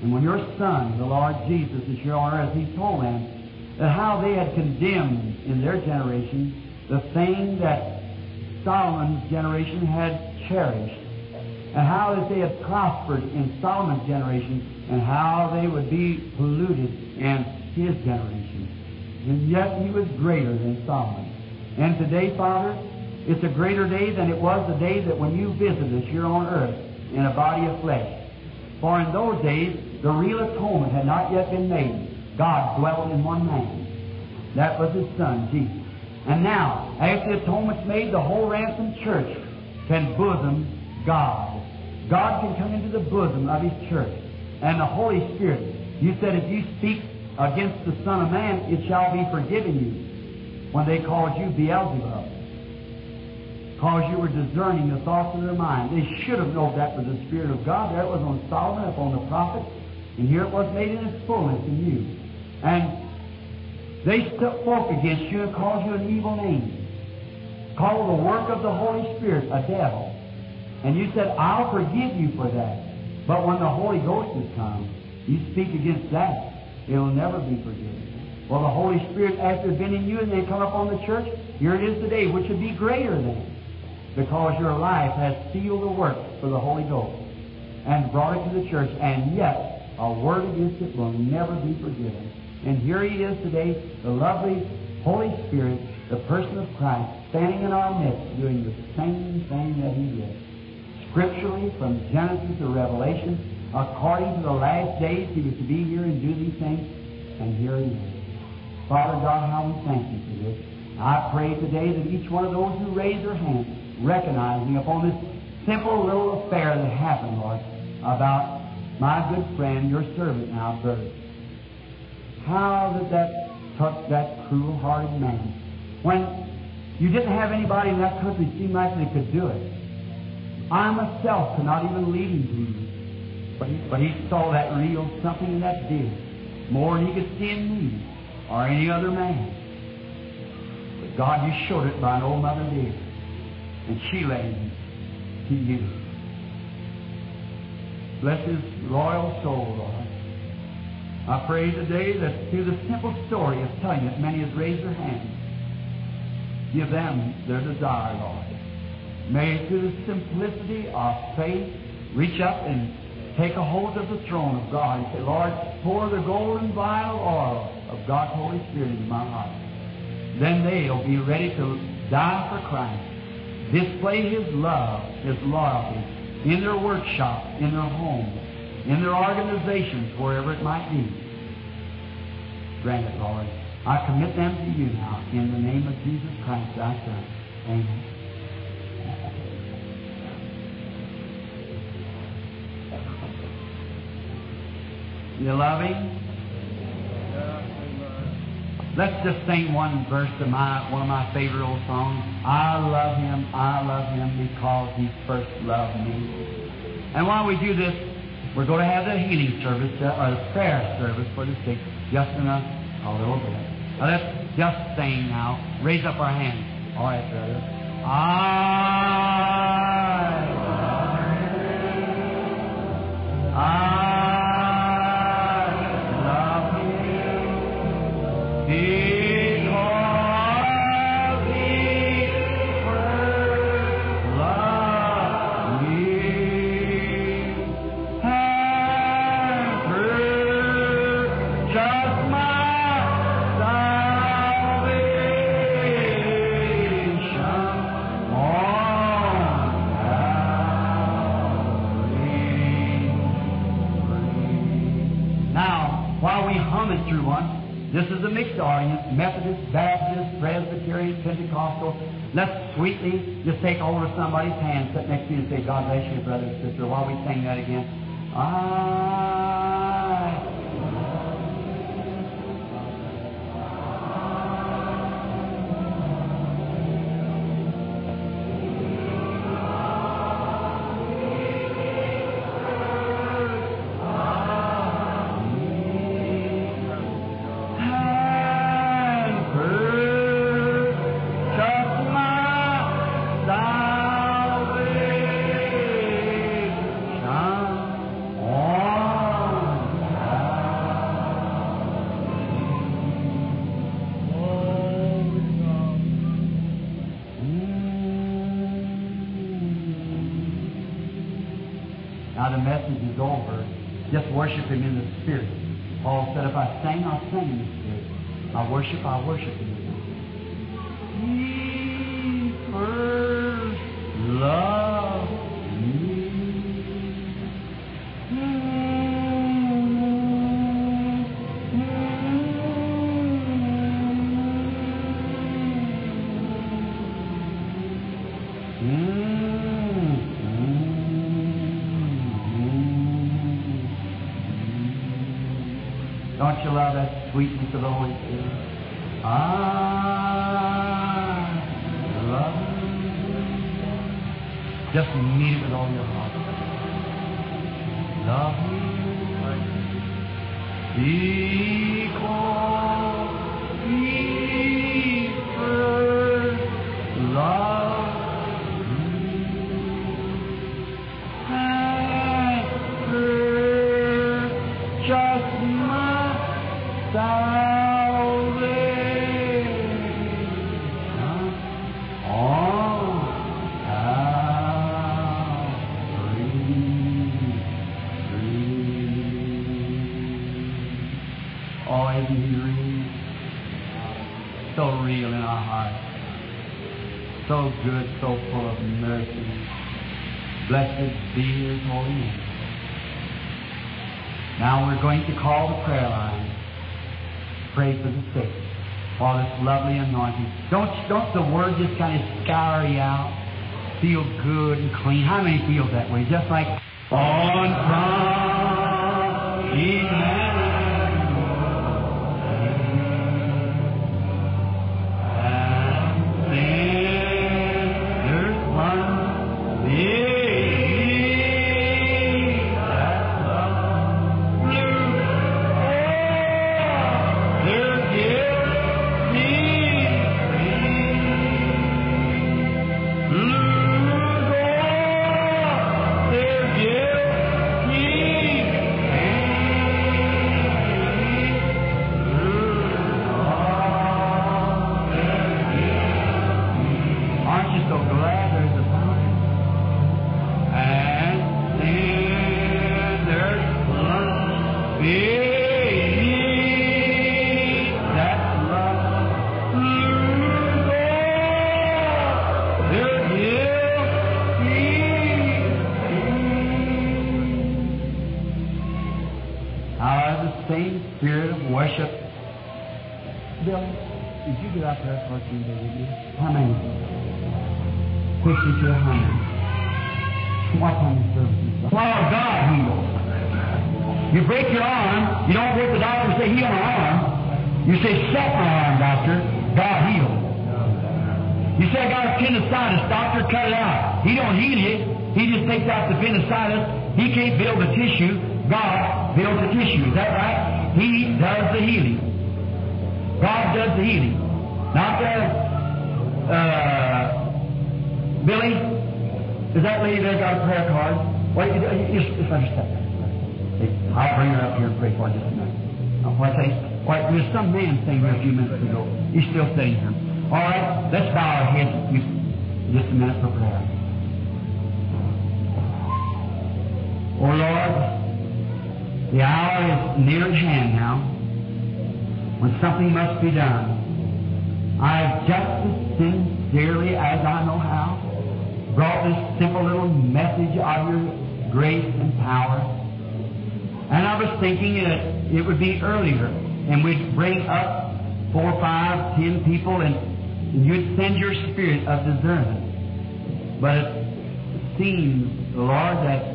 And when your Son, the Lord Jesus, is here on earth, He told them that how they had condemned in their generation the thing that Solomon's generation had cherished, and how that they had prospered in Solomon's generation, and how they would be polluted in his generation. And yet he was greater than Solomon. And today, Father, it's a greater day than it was the day that when you visited us here on earth in a body of flesh. For in those days, the real atonement had not yet been made. God dwelt in one man. That was His Son, Jesus. And now, after the atonement's made, the whole ransomed church can bosom God. God can come into the bosom of His church. And the Holy Spirit, you said if you speak against the Son of Man, it shall be forgiven you when they called you Beelzebub. Because you were discerning the thoughts of their mind. They should have known that was the Spirit of God. It was on Solomon, upon the prophet, and here it was made in its fullness in you. And they spoke against you and called you an evil name. Called the work of the Holy Spirit a devil. And you said, I'll forgive you for that. But when the Holy Ghost has come, you speak against that. It'll never be forgiven. Well, the Holy Spirit, after been in you and then come upon the church, here it is today, which would be greater than because your life has sealed the work for the Holy Ghost and brought it to the church, and yet a word against it will never be forgiven. And here he is today, the lovely Holy Spirit, the person of Christ, standing in our midst, doing the same thing that he did. Scripturally, from Genesis to Revelation, according to the last days, he was to be here and do these things, and here he is. Father God, how we thank you for this. I pray today that each one of those who raise their hands recognizing upon this simple little affair that happened, Lord, about my good friend, your servant now, Bert. How did that touch that cruel-hearted man? When you didn't have anybody in that country seem like they could do it. I myself could not even lead him to you. But he, but he saw that real something in that deer more than he could see in me or any other man. But God, you showed it by an old mother deer and she led him to you. Bless his royal soul, Lord. I pray today that through the simple story of telling it, many has raised their hands. Give them their desire, Lord. May through the simplicity of faith reach up and take a hold of the throne of God and say, Lord, pour the golden vial oil of God's Holy Spirit into my heart. Then they'll be ready to die for Christ display His love, His loyalty in their workshop, in their home, in their organizations, wherever it might be. Grant it, Lord. I commit them to you now in the name of Jesus Christ, thy Son. Amen. You love Him? Let's just sing one verse of my one of my favorite old songs. I love him, I love him because he first loved me. And while we do this, we're going to have the healing service uh, or the prayer service for the sick just in a, a little bit. Now let's just sing now. Raise up our hands. All right, brother. I I audience Methodist, Baptist, Presbyterian, Pentecostal. Let's sweetly just take hold of somebody's hand, sit next to you, and say, God bless you, brother and sister, while we sing that again. I worship Him in the Spirit. Paul said, if I sing, I'll sing in the Spirit. I worship, I worship in you. Mean it with all your heart. Love you. The word just kind of scour you out? Feel good and clean. How many feel that way? Just like bring her up here and pray just a minute. Uh, what say? Why, there's some man saying here a few minutes ago. He's still sitting here. All right, let's bow our heads just a minute for prayer. Oh Lord, the hour is near at hand now when something must be done. I've just as sincerely as I know how brought this simple little message of your grace and power. And I was thinking that it would be earlier, and we'd bring up four, five, ten people, and, you'd send your spirit of discernment. But it seems, Lord, that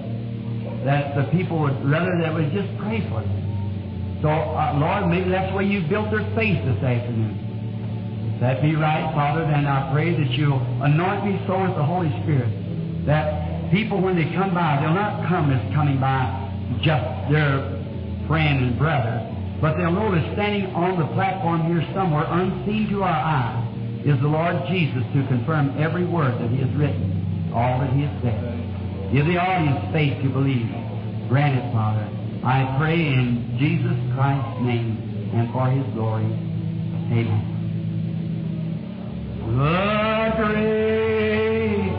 that the people would rather that would just pray for them. So, uh, Lord, maybe that's where you built their faith this afternoon. That be right, Father, then I pray that you'll anoint me so with the Holy Spirit that people, when they come by, they'll not come as coming by just their friend and brother, but they'll that standing on the platform here somewhere, unseen to our eyes, is the Lord Jesus to confirm every word that He has written, all that He has said. Give the audience faith to believe. Grant it, Father. I pray in Jesus Christ's name and for His glory. Amen. The great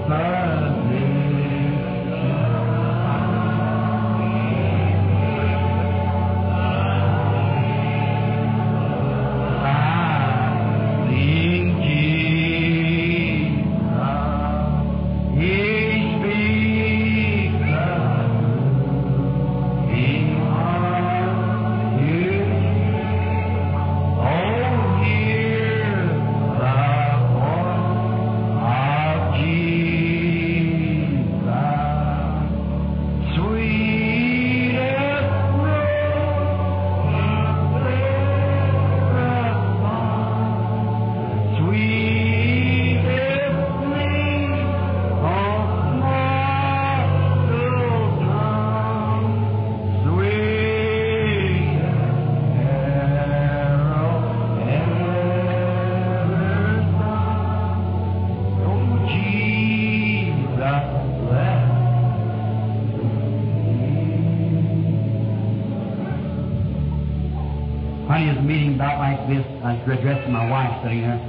I was addressing my wife sitting there.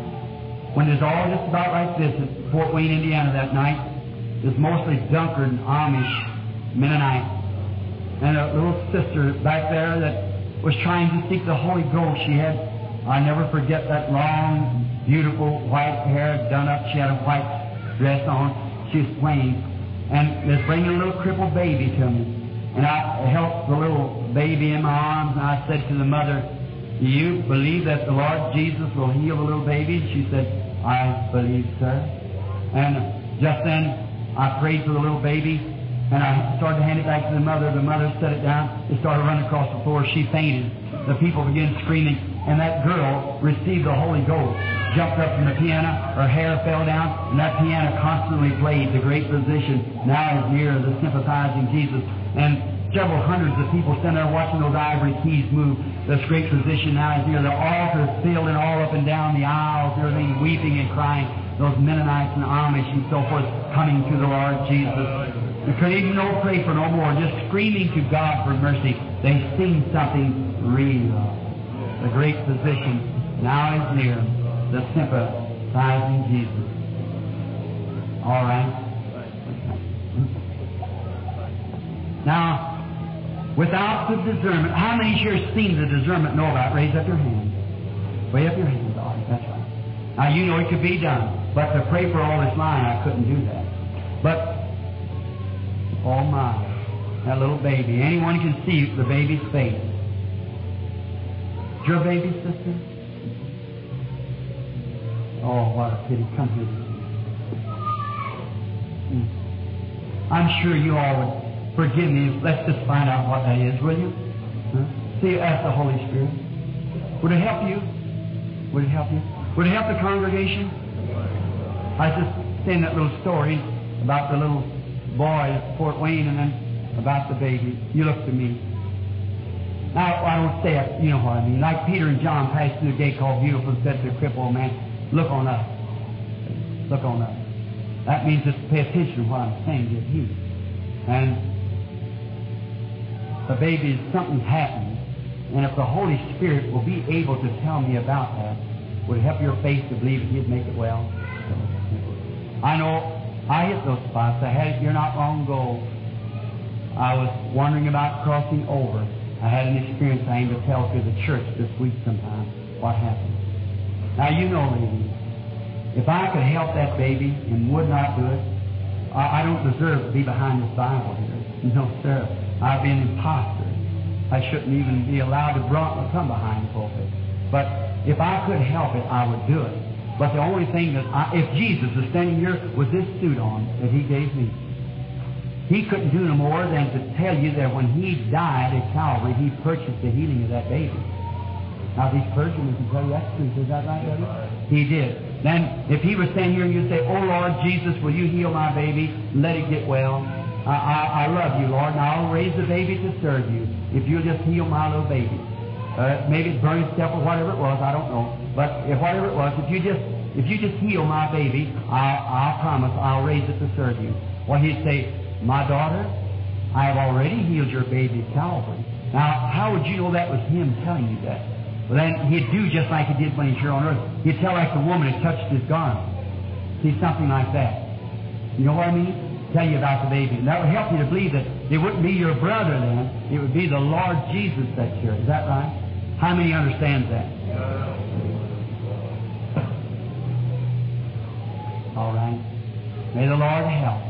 When there's all just about like this at Fort Wayne, Indiana that night, there's mostly Dunkard and Amish Mennonite. And a little sister back there that was trying to seek the Holy Ghost. She had, I never forget that long, beautiful white hair done up. She had a white dress on. She was playing. And was bringing a little crippled baby to me. And I helped the little baby in my arms, and I said to the mother, Do you believe that the Lord Jesus will heal the little baby? She said, I believe, sir. And just then, I prayed for the little baby, and I started to hand it back to the mother. The mother set it down. It started running across the floor. She fainted. The people began screaming, and that girl received the Holy Ghost. Jumped up from the piano, her hair fell down, and that piano constantly played the great physician. Now is near the sympathizing Jesus. And several hundreds of people standing there watching those ivory keys move. This great physician now is near. The altar and all up and down the aisles, everything weeping and crying. Those Mennonites and Amish and so forth coming to the Lord Jesus. We couldn't even no pray for no more, just screaming to God for mercy. They seen something real. The great physician now is near, the sympathizing Jesus. All right. Now, without the discernment, how many here seen the discernment know about? Raise up your hand. Way up your hand, all right, that's right. Now you know it could be done, but to pray for all this line, I couldn't do that. But, oh my, that little baby. Anyone can see the baby's face. Your baby, sister? Oh, what a pity. Come here. Mm. I'm sure you all would forgive me. Let's just find out what that is, will you? Huh? See, ask the Holy Spirit. Would it help you? Would it help you? Would it help the congregation? I was just saying that little story about the little boy at Fort Wayne and then about the baby. You look to me. Now, I don't say it, you know what I mean. Like Peter and John passed through a gate called Beautiful and said to the crippled man, Look on up. Look on up. That means just pay attention to what I'm saying, get healed. And the baby, something happened. And if the Holy Spirit will be able to tell me about that, would it help your faith to believe that He'd make it well? I know I hit those spots. I had it here not long ago. I was wondering about crossing over. I had an experience I aim to tell to the church this week sometime what happened. Now you know, ladies, if I could help that baby and would not do it, I, I don't deserve to be behind this Bible here. No, sir. I've been imposter. I shouldn't even be allowed to come behind the pulpit. But if I could help it, I would do it. But the only thing that I, if Jesus is standing here with this suit on that He gave me, He couldn't do no more than to tell you that when He died at Calvary, He purchased the healing of that baby. Now, these clergymen can tell you that's truth. Is that right, Eddie? He did. Then, if he was standing here and you say, Oh, Lord Jesus, will you heal my baby? Let it get well. I, I, I love you, Lord, and I'll raise the baby to serve you if you'll just heal my little baby. Uh, maybe it's burning stuff or whatever it was, I don't know. But if whatever it was, if you just if you just heal my baby, I, I'll promise I'll raise it to serve you. Well, he'd say, My daughter, I have already healed your baby at Calvary. Now, how would you know that was him telling you that? Well, then he'd do just like he did when he's here on earth. He'd tell like the woman had touched his garment. See, something like that. You know what I mean? Tell you about the baby. And that would help you to believe that it wouldn't be your brother then. It would be the Lord Jesus that's here. Is that right? How many understands that? All right. May the Lord help.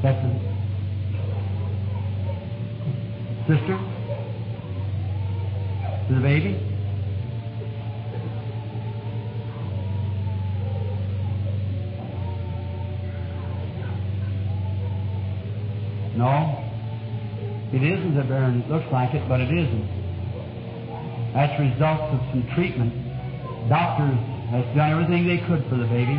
That's it. Sister? The baby? It isn't a burn. It looks like it, but it isn't. That's results of some treatment. Doctors has done everything they could for the baby.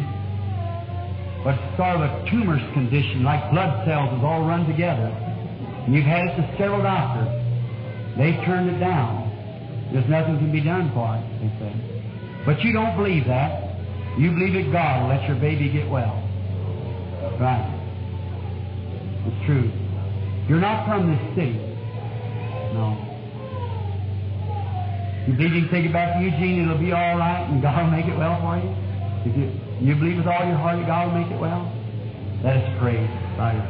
But sort of a tumorous condition, like blood cells is all run together. And you've had it to several doctors. They've turned it down. There's nothing can be done for it, they say. But you don't believe that. You believe that God will let your baby get well. Right. It's true. You're not from this city. No. You believe you can take it back to Eugene, it'll be all right, and God will make it well for you? If you, you believe with all your heart that God will make it well? Let us pray. Right.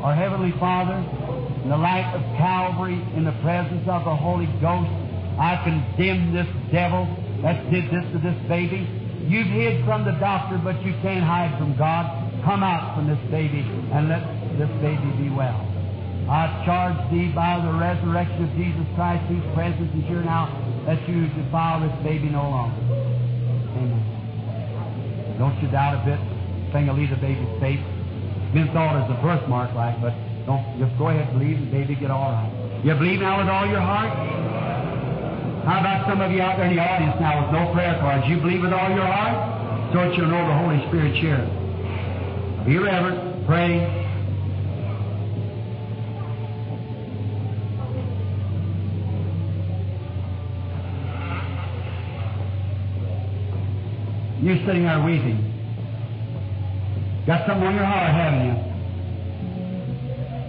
Our Heavenly Father, in the light of Calvary, in the presence of the Holy Ghost, I condemn this devil that did this to this baby. You've hid from the doctor, but you can't hide from God. Come out from this baby and let this baby be well. I charge thee by the resurrection of Jesus Christ, whose presence is here now, that you defile this baby no longer. Amen. Don't you doubt a bit. Thing will leave the baby's safe. It's been thought as a birthmark, like, but don't just go ahead and believe the baby get all right. You believe now with all your heart? How about some of you out there in the audience now with no prayer cards? You believe with all your heart? That you'll know the Holy Spirit's here. Be reverent. Pray. You're sitting there weeping. Got something on your heart, haven't you?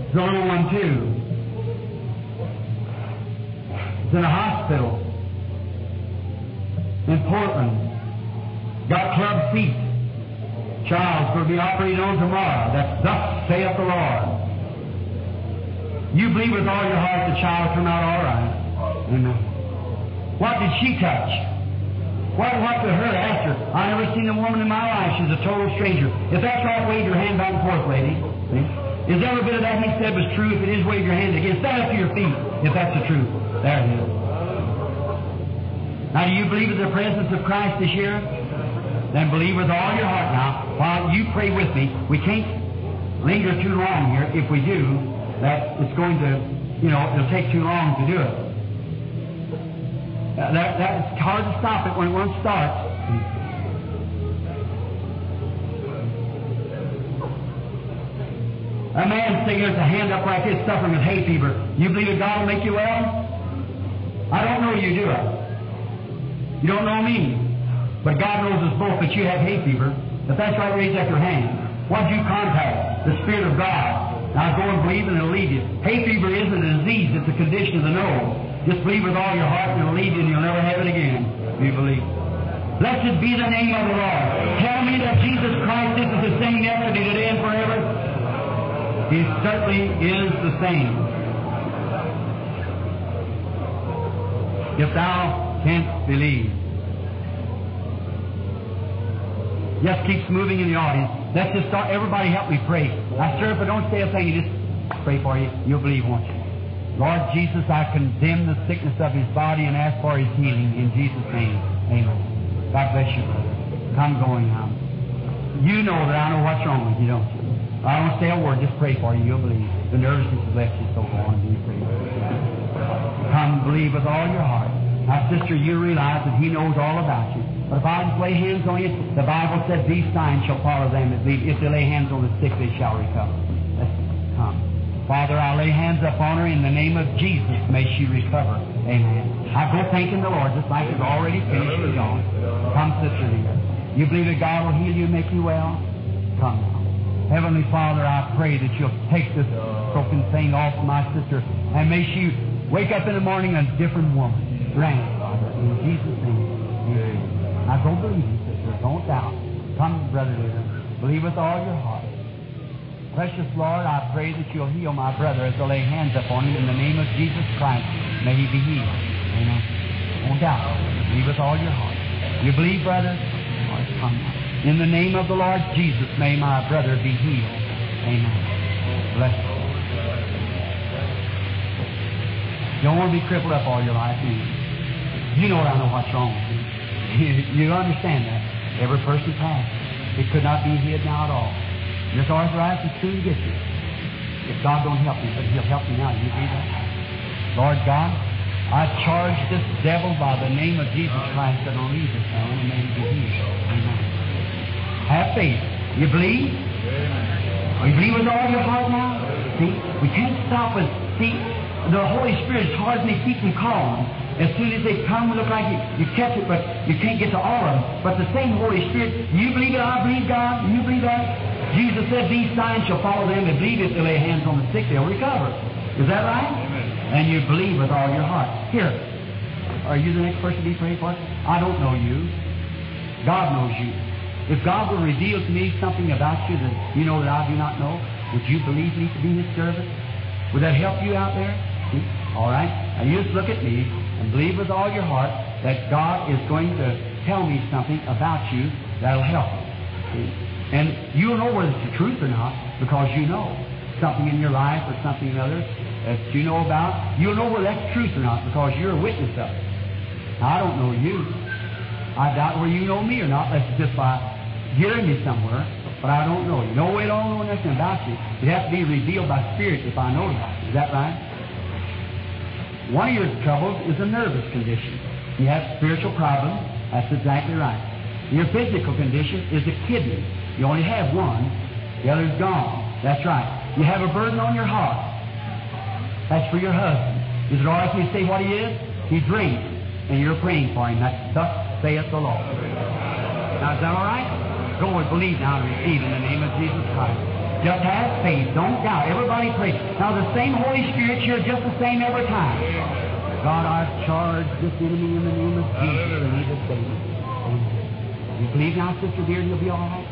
It's the only one, too. It's in a hospital in Portland. Got club feet. Child's going to be operated on tomorrow. That's thus saith the Lord. You believe with all your heart the child will turn out all right. Amen. What did she touch? What, what to her after? I never seen a woman in my life. She's a total stranger. If that's right, wave your hand back and forth, lady. Is every bit of that he said was true? If it is, wave your hand again. Stand up to your feet, if that's the truth. There it is. Now, do you believe in the presence of Christ this year? Then believe with all your heart now. While you pray with me, we can't linger too long here. If we do, that it's going to, you know, it'll take too long to do it. That, that's hard to stop it when it once starts. A man sitting here with a hand up like this, suffering with hay fever. You believe that God will make you well? I don't know you, do I? You don't know me. But God knows us both that you have hay fever. If that's right, raise up your hand. Did you contact? The Spirit of God. Now go and believe and it'll leave you. Hay fever isn't a disease, it's a condition of the nose. Just believe with all your heart and you and you'll never have it again. Do you believe? Blessed be the name of the Lord. Tell me that Jesus Christ isn't the same yesterday, today, and forever. He certainly is the same. If thou canst believe. Just keeps moving in the audience. Let's just start. Everybody help me pray. I sir, if I don't say a thing, you just pray for you. You'll believe, won't you? Lord Jesus, I condemn the sickness of his body and ask for his healing in Jesus' name. Amen. God bless you. Come going now. You know that I know what's wrong with you, don't you? I don't say a word, just pray for you. You'll believe. The nervousness has left you, so on and be free. Come believe with all your heart. Now, sister, you realize that he knows all about you. But if I lay hands on you, the Bible says these signs shall follow them that believe. If they lay hands on the sick, they shall recover. Let's come. Father, I lay hands upon her in the name of Jesus. May she recover. Amen. I go thanking the Lord, just like it's already finished and gone. Come, sister dear. You believe that God will heal you and make you well? Come now. Heavenly Father, I pray that you'll take this broken thing off my sister and may she wake up in the morning a different woman. Grant Father, in Jesus' name. Amen. Now don't believe sister. Don't doubt. Come, brother dear. Believe with all your heart. Precious Lord, I pray that you'll heal my brother as I lay hands upon him in the name of Jesus Christ. May he be healed. Amen. Don't doubt. Believe with all your heart. You believe, brother? Lord, come. In the name of the Lord Jesus, may my brother be healed. Amen. Bless you. You don't want to be crippled up all your life, do you? You know I know what's wrong with you. You understand that. Every person's has. It could not be hid now at all. This arthritis will soon get you. If God don't help you, but He'll help you now. You see that? Lord God, I charge this devil by the name of Jesus Christ that will leave this man and may he be healed. Amen. Have faith. You believe? Amen. You believe with all your heart now? See, we can't stop with, see, the Holy Spirit's hard to keep them calm. As soon as they come, look like you, you catch it, but you can't get to all of them. But the same Holy Spirit, you believe it, I believe God, you believe that? Jesus said, These signs shall follow them that believe if they lay hands on the sick, they'll recover. Is that right? Amen. and you believe with all your heart. Here, are you the next person to be prayed for? I don't know you. God knows you. If God will reveal to me something about you that you know that I do not know, would you believe me to be His servant? Would that help you out there? All right. Now you just look at me and believe with all your heart that God is going to tell me something about you that'll help you. And you'll know whether it's the truth or not because you know something in your life or something or other that you know about. You'll know whether that's truth or not because you're a witness of it. Now, I don't know you. I doubt whether you know me or not. That's just by hearing me somewhere. But I don't know you. No way at all know nothing about you. It has to be revealed by Spirit if I know about you. Is that right? One of your troubles is a nervous condition. You have spiritual problems. That's exactly right. Your physical condition is the kidney. You only have one. The other's gone. That's right. You have a burden on your heart. That's for your husband. Is it all right if you say what he is? He drinks, and you're praying for him. That's thus saith the Lord. Now, is that all right? Go and believe now and receive in the name of Jesus Christ. Just have faith. Don't doubt. Everybody pray. Now, the same Holy Spirit here, just the same every time. God, I've charged this enemy in the name of Jesus, and he just saved me. You believe now, Sister dear, you'll be all right?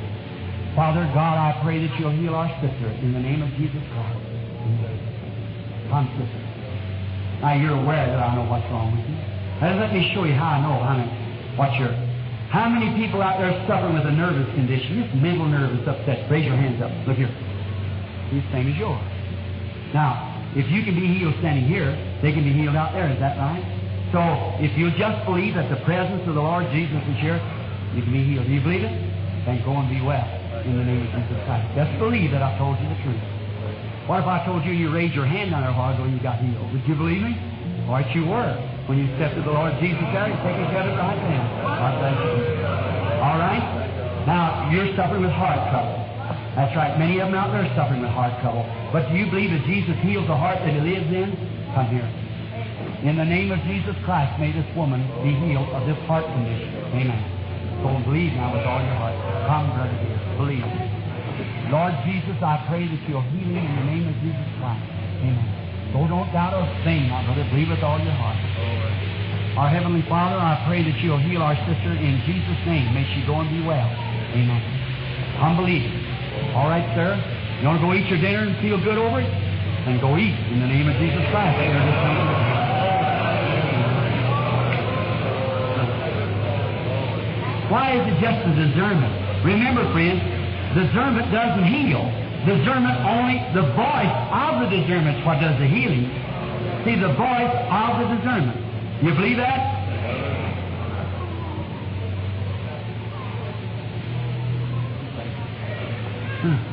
Father God, I pray that you'll heal our sister in the name of Jesus Christ. Come, sister. Now you're aware that I know what's wrong with you. Now let me show you how I know many, what you're. How many people out there suffering with a nervous condition, This mental nervous upset? Raise your hands up. Look here. The same as yours. Now, if you can be healed standing here, they can be healed out there. Is that right? So, if you just believe that the presence of the Lord Jesus is here, you can be healed. Do you believe it? Then go and be well in the name of Jesus Christ. Just believe that I told you the truth. What if I told you you raised your hand on while ago and you got healed? Would you believe me? Right, you were. When you accepted the Lord Jesus you take his credit right then. God bless you. All right? Now, you're suffering with heart trouble. That's right. Many of them out there are suffering with heart trouble. But do you believe that Jesus heals the heart that he lives in? Come here. In the name of Jesus Christ, may this woman be healed of this heart condition. Amen. And believe now with all your heart. Come, brother dear. Believe. Lord Jesus, I pray that you'll heal me in the name of Jesus Christ. Amen. So don't doubt a thing, my brother. Believe with all your heart. Our Heavenly Father, I pray that you'll heal our sister in Jesus' name. May she go and be well. Amen. I'm believing. All right, sir. You want to go eat your dinner and feel good over it? Then go eat in the name of Jesus Christ. Why is it just a discernment? Remember, friends, the discernment doesn't heal. The Discernment only, the voice of the discernment is what does the healing. See, the voice of the discernment. You believe that? Hmm.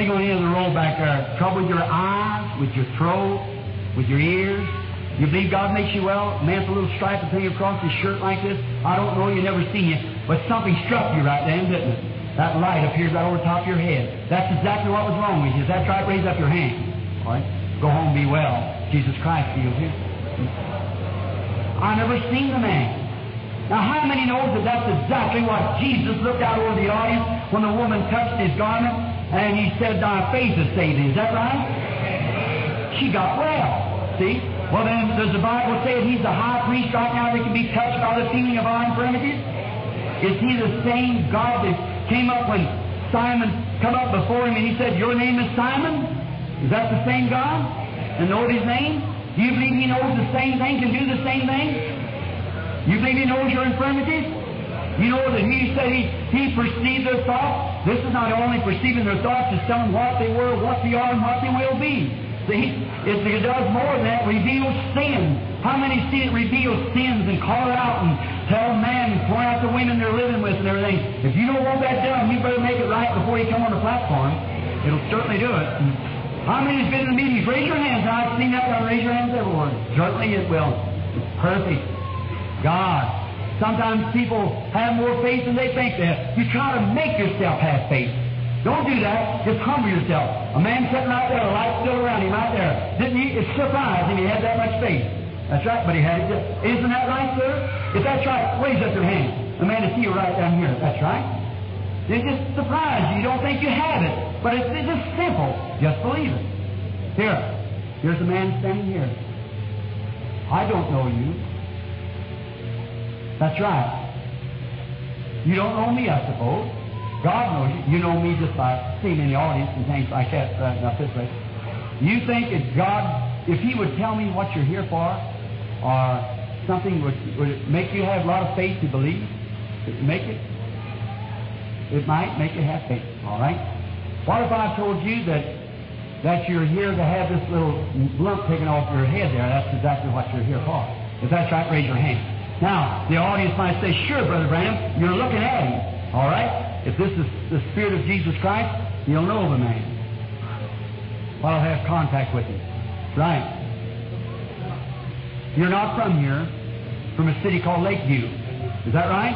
Say going into the roll back there. Trouble with your eyes, with your throat, with your ears. You believe God makes you well? Man a little stripe thing across his shirt like this. I don't know, you never seen it, but something struck you right then, didn't it? That light appeared right over the top of your head. That's exactly what was wrong with you. Is that right? Raise up your hand. All right. Go home, be well. Jesus Christ heals you. I never seen the man. Now, how many knows that that's exactly what Jesus looked out over the audience when the woman touched his garment and he said, Thy faith has saved. Is that right? She got well. See? Well, then, does the Bible say that he's the high priest right now that can be touched by the feeling of our infirmities? Is he the same God that came up when Simon come up before him and he said, Your name is Simon? Is that the same God? And know his name? Do you believe he knows the same thing, can do the same thing? You believe he knows your infirmities? You know that he said he, he perceived their thoughts. This is not only perceiving their thoughts, it's telling what they were, what they are, and what they will be. See, it, does more than that, reveals sin. How many see it reveals sins and call it out and tell man and point out the women they're living with and everything? If you don't want that done, you better make it right before you come on the platform. It'll certainly do it. How many has been in the meetings? Raise your hands. I've seen that. I'll raise your hands everywhere. Certainly it will. Perfect. God. Sometimes people have more faith than they think they have. You try to make yourself have faith. Don't do that. Just humble yourself. A man sitting right there, the light still around him right there. Didn't he? It's surprising he had that much faith. That's right, but he had it. Isn't that right, sir? If that's right, raise up your hand. Amanda, see you right down here. That's right. It just surprised you. You don't think you have it. But it's, it's just simple. Just believe it. Here. Here's a man standing here. I don't know you. That's right. You don't know me, I suppose. God knows you. You know me just by seeing in the audience and things like that. Uh, not this way. You think that God, if He would tell me what you're here for, or something would, would make you have a lot of faith to believe? It make it? It might make you have faith. All right. What if I told you that that you're here to have this little lump taken off your head there? That's exactly what you're here for. If that's right, raise your hand. Now, the audience might say, "Sure, Brother Branham, you're looking at him." All right. If this is the Spirit of Jesus Christ, you'll know the man. Well, I'll have contact with him. Right. You're not from here, from a city called Lakeview. Is that right?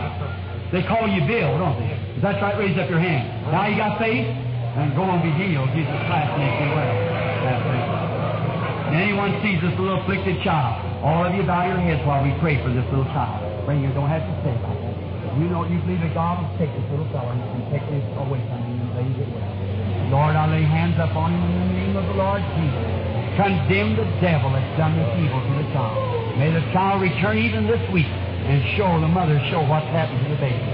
They call you Bill, don't they? Is that right? Raise up your hand. Now you got faith? And go and be healed. Jesus Christ makes you well. Anyone sees this little afflicted child, all of you bow your heads while we pray for this little child. Bring you don't have to say about that. You know you believe that God will take this little fellow and take this away from him and lay it well. Lord, I lay hands upon him in the name of the Lord Jesus. Condemn the devil that's done this evil to the child. May the child return even this week and show the mother show what's happened to the baby.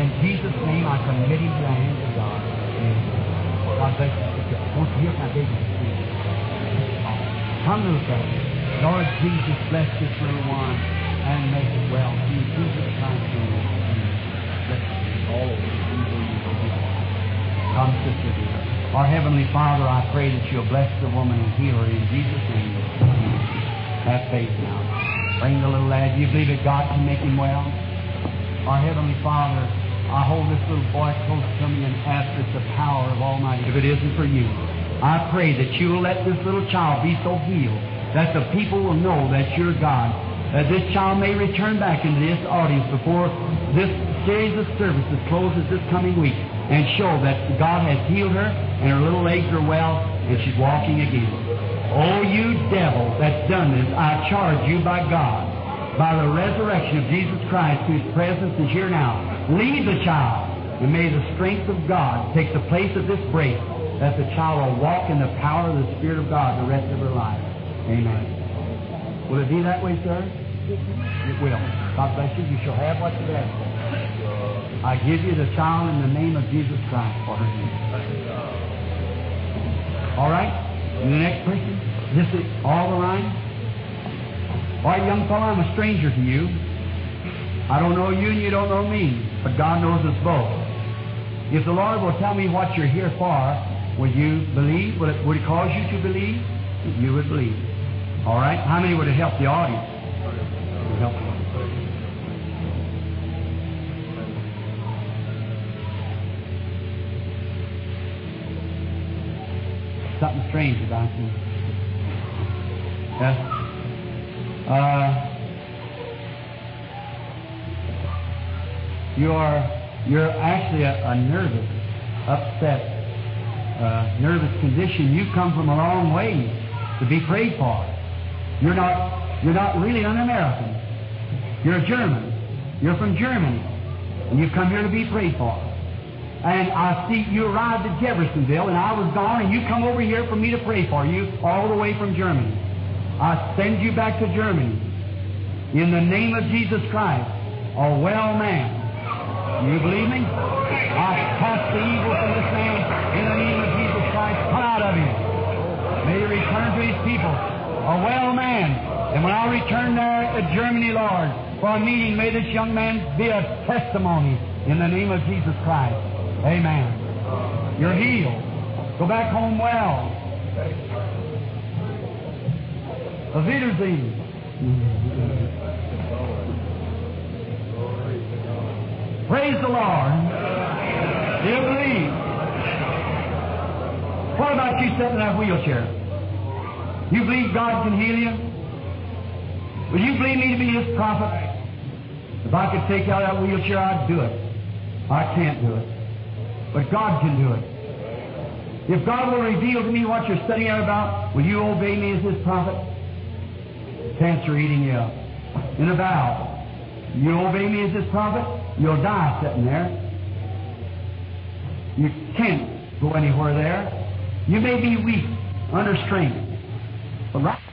In Jesus' name, I commit him to the hands of God. God bless you. Won't you hear my baby? Come, little fellow. Lord Jesus, bless this little one and make it well. In Jesus Christ's name. Bless all. Come, sister dear. Our Heavenly Father, I pray that you'll bless the woman and heal her in Jesus' name. Have faith now. Bring the little lad. Do you believe that God can make him well? Our Heavenly Father, I hold this little boy close to me and ask that the power of Almighty, if it isn't for you, I pray that you will let this little child be so healed that the people will know that you're God. That this child may return back into this audience before this series of services closes this coming week and show that God has healed her and her little legs are well and she's walking again. Oh, you devil that's done this, I charge you by God, by the resurrection of Jesus Christ, whose presence is here now. Leave the child, and may the strength of God take the place of this break, that the child will walk in the power of the Spirit of God the rest of her life. Amen. Will it be that way, sir? It will. God bless you. You shall have what you ask for. I give you the child in the name of Jesus Christ for her name. All right? And the next person? This is all the line? All right, young fellow, I'm a stranger to you. I don't know you and you don't know me, but God knows us both. If the Lord will tell me what you're here for, would you believe? Would it, would it cause you to believe? You would believe. All right? How many would it help the audience? Something strange about you. Yes? Uh, you are you're actually a, a nervous, upset, uh, nervous condition. You come from a long way to be prayed for. You're not you're not really an American. You're a German. You're from Germany, and you've come here to be prayed for. And I see you arrived at Jeffersonville, and I was gone, and you come over here for me to pray for you, all the way from Germany. I send you back to Germany. In the name of Jesus Christ, a well man. You believe me? I cast the evil from this man in the name of Jesus Christ. Come out of him. May he return to his people. A well man. And when I return there to Germany, Lord, for a meeting, may this young man be a testimony in the name of Jesus Christ. Amen. You're healed. Go back home well. Auf Wiedersehen. Praise the Lord. Do you believe? What about you sitting in that wheelchair? You believe God can heal you? Will you believe me to be His prophet? If I could take out that wheelchair, I'd do it. I can't do it. But God can do it. If God will reveal to me what you're studying out about, will you obey me as His prophet? Cancer eating you up. In a bow. You obey me as His prophet, you'll die sitting there. You can't go anywhere there. You may be weak, under strength. But right